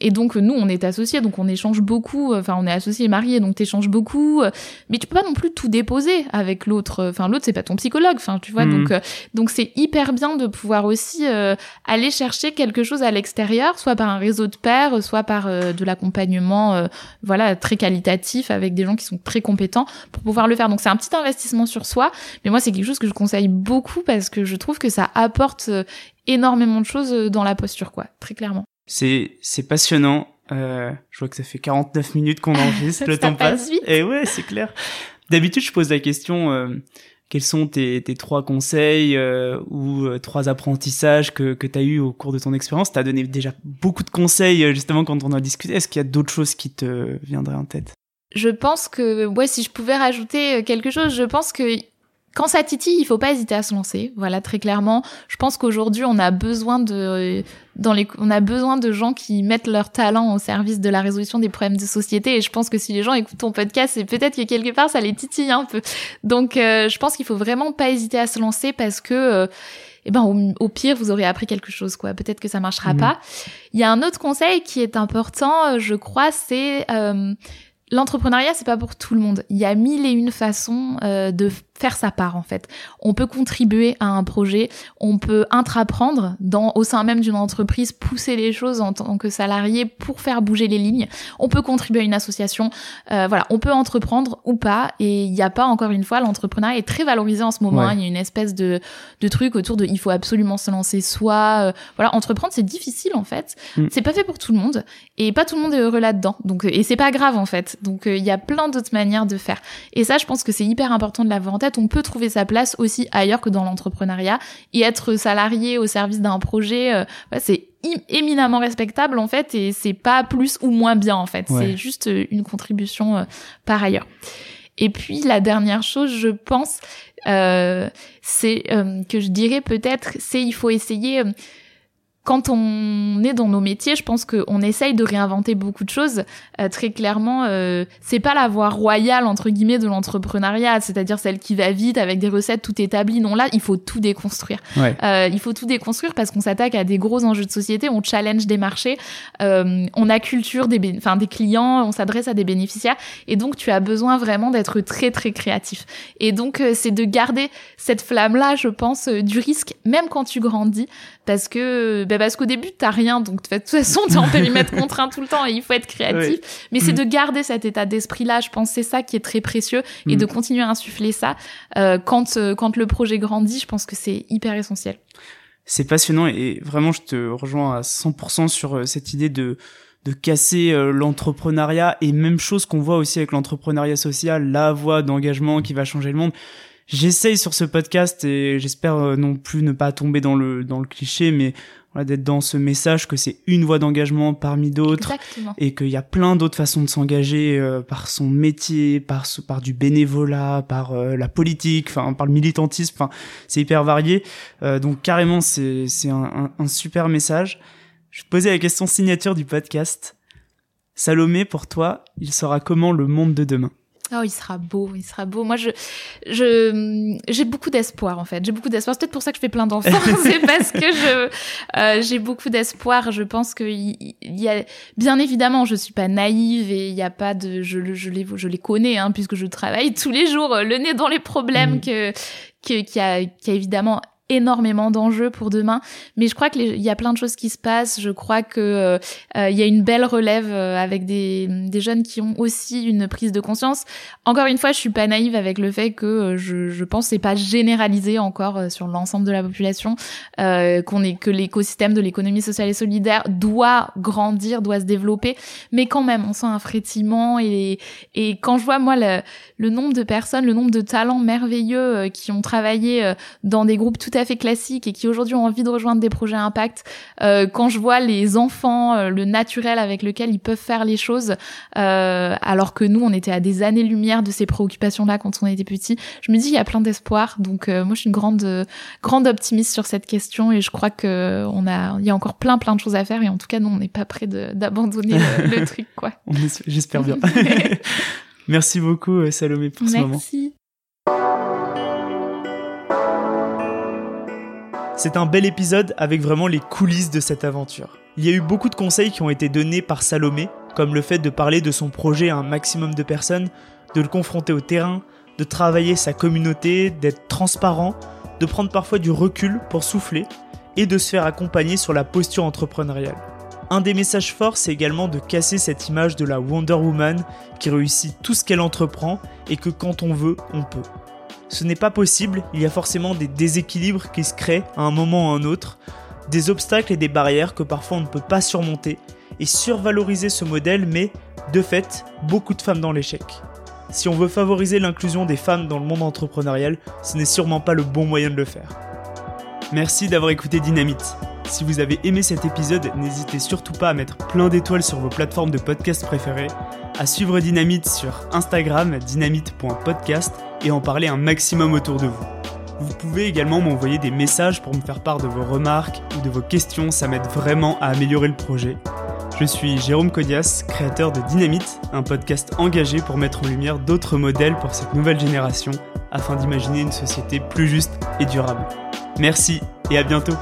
et donc nous on est associés donc on échange beaucoup enfin on est associés et mariés donc t'échanges beaucoup. Mais tu peux pas non plus tout déposer avec l'autre. Enfin l'autre c'est pas ton psychologue enfin tu vois. Donc mhm. donc c'est hyper bien de pouvoir aussi euh, aller chercher quelque chose à l'extérieur soit par un réseau de pairs soit par euh, de l'accompagnement euh, voilà très qualitatif avec des gens qui sont très compétents pour pouvoir le faire. Donc c'est un petit investissement sur soi mais moi, c'est quelque chose que je conseille beaucoup parce que je trouve que ça apporte euh, énormément de choses euh, dans la posture, quoi, très clairement. C'est c'est passionnant. Euh, je vois que ça fait 49 minutes qu'on <laughs> enregistre, le temps passe. Vite. Et ouais, c'est clair. D'habitude, je pose la question euh, quels sont tes, tes trois conseils euh, ou trois apprentissages que, que tu as eu au cours de ton expérience? Tu as donné déjà beaucoup de conseils justement quand on a discuté. Est-ce qu'il y a d'autres choses qui te viendraient en tête? Je pense que, ouais, si je pouvais rajouter quelque chose, je pense que quand ça titille, il faut pas hésiter à se lancer. Voilà, très clairement. Je pense qu'aujourd'hui, on a besoin de, dans les, on a besoin de gens qui mettent leur talent au service de la résolution des problèmes de société. Et je pense que si les gens écoutent ton podcast, c'est peut-être que quelque part, ça les titille un peu. Donc, euh, je pense qu'il faut vraiment pas hésiter à se lancer parce que, euh, eh ben, au, pire, vous aurez appris quelque chose, quoi. Peut-être que ça marchera mmh. pas. Il y a un autre conseil qui est important, je crois, c'est euh, l'entrepreneuriat, c'est pas pour tout le monde. Il y a mille et une façons euh, de faire sa part en fait. On peut contribuer à un projet, on peut intraprendre dans au sein même d'une entreprise, pousser les choses en tant que salarié pour faire bouger les lignes. On peut contribuer à une association, euh, voilà, on peut entreprendre ou pas. Et il n'y a pas encore une fois, l'entrepreneuriat est très valorisé en ce moment. Il y a une espèce de de truc autour de il faut absolument se lancer soi. Euh, voilà, entreprendre c'est difficile en fait. Mm. C'est pas fait pour tout le monde et pas tout le monde est heureux là-dedans. Donc et c'est pas grave en fait. Donc euh, il y a plein d'autres manières de faire. Et ça, je pense que c'est hyper important de l'avoir tête on peut trouver sa place aussi ailleurs que dans l'entrepreneuriat et être salarié au service d'un projet, euh, c'est éminemment respectable en fait et c'est pas plus ou moins bien en fait. C'est juste euh, une contribution euh, par ailleurs. Et puis la dernière chose, je pense, c'est que je dirais peut-être, c'est il faut essayer quand on est dans nos métiers, je pense qu'on essaye de réinventer beaucoup de choses. Euh, très clairement, euh, c'est pas la voie royale entre guillemets de l'entrepreneuriat, c'est-à-dire celle qui va vite avec des recettes tout établies. Non, là, il faut tout déconstruire. Euh, il faut tout déconstruire parce qu'on s'attaque à des gros enjeux de société, on challenge des marchés, euh, on a culture des, enfin des clients, on s'adresse à des bénéficiaires, et donc tu as besoin vraiment d'être très très créatif. Et donc euh, c'est de garder cette flamme là, je pense, du risque, même quand tu grandis, parce que bah parce qu'au début t'as rien donc de toute façon t'es en périmètre <laughs> contraint tout le temps et il faut être créatif. Mais c'est mm. de garder cet état d'esprit là je pense c'est ça qui est très précieux et de mm. continuer à insuffler ça. Euh, quand euh, quand le projet grandit je pense que c'est hyper essentiel. C'est passionnant et vraiment je te rejoins à 100% sur euh, cette idée de de casser euh, l'entrepreneuriat et même chose qu'on voit aussi avec l'entrepreneuriat social, la voie d'engagement qui va changer le monde. J'essaye sur ce podcast et j'espère non plus ne pas tomber dans le dans le cliché mais d'être dans ce message que c'est une voie d'engagement parmi d'autres et qu'il y a plein d'autres façons de s'engager euh, par son métier, par par du bénévolat, par euh, la politique, enfin par le militantisme, enfin c'est hyper varié. Euh, donc carrément c'est c'est un, un, super message. Je te posais la question signature du podcast. Salomé, pour toi, il sera comment le monde de demain? Oh, il sera beau, il sera beau. Moi, je, je, j'ai beaucoup d'espoir en fait. J'ai beaucoup d'espoir. C'est peut-être pour ça que je fais plein d'enfants. <laughs> c'est parce que je, euh, j'ai beaucoup d'espoir. Je pense que il, y a, bien évidemment, je suis pas naïve et il y a pas de, je, je les, je les connais hein, puisque je travaille tous les jours le nez dans les problèmes mmh. que, que, qui a, qui a évidemment énormément d'enjeux pour demain. Mais je crois qu'il y a plein de choses qui se passent. Je crois que euh, euh, il y a une belle relève euh, avec des, jeunes qui ont aussi une prise de conscience. Encore une fois, je suis pas naïve avec le fait que je, je pense c'est pas généralisé encore sur l'ensemble de la population, qu'on est que l'écosystème de l'économie sociale et solidaire doit grandir, doit se développer. Mais quand même, on sent un frétillement et et quand je vois moi le, le nombre de personnes, le nombre de talents merveilleux qui ont travaillé dans des groupes tout à fait classiques et qui aujourd'hui ont envie de rejoindre des projets impact, euh, quand je vois les enfants, euh, le naturel avec lequel ils peuvent faire les choses, euh, alors que nous, on était à des années-lumière de ces préoccupations-là quand on était petits, je me dis il y a plein d'espoir. Donc moi, je suis une grande grande optimiste sur cette question et je crois que on a, il y a encore plein plein de choses à faire et en tout cas, nous, on n'est pas prêt d'abandonner le, <laughs> truc, quoi. J'espère bien. <laughs> Merci beaucoup, Salomé, pour ce moment. Merci. C'est un bel épisode avec vraiment les coulisses de cette aventure. Il y a eu beaucoup de conseils qui ont été donnés par Salomé, comme le fait de parler de son projet à un maximum de personnes, de le confronter au terrain, de travailler sa communauté, d'être transparent, de prendre parfois du recul pour souffler et de se faire accompagner sur la posture entrepreneuriale. Un des messages forts, c'est également de casser cette image de la Wonder Woman qui réussit tout ce qu'elle entreprend et que quand on veut, on peut. Ce n'est pas possible, il y a forcément des déséquilibres qui se créent à un moment ou à un autre, des obstacles et des barrières que parfois on ne peut pas surmonter, et survaloriser ce modèle met, de fait, beaucoup de femmes dans l'échec. Si on veut favoriser l'inclusion des femmes dans le monde entrepreneurial, ce n'est sûrement pas le bon moyen de le faire. Merci d'avoir écouté Dynamite. Si vous avez aimé cet épisode, n'hésitez surtout pas à mettre plein d'étoiles sur vos plateformes de podcast préférées, à suivre Dynamite sur Instagram dynamite.podcast et en parler un maximum autour de vous. Vous pouvez également m'envoyer des messages pour me faire part de vos remarques ou de vos questions, ça m'aide vraiment à améliorer le projet. Je suis Jérôme Codias, créateur de Dynamite, un podcast engagé pour mettre en lumière d'autres modèles pour cette nouvelle génération afin d'imaginer une société plus juste et durable. Merci et à bientôt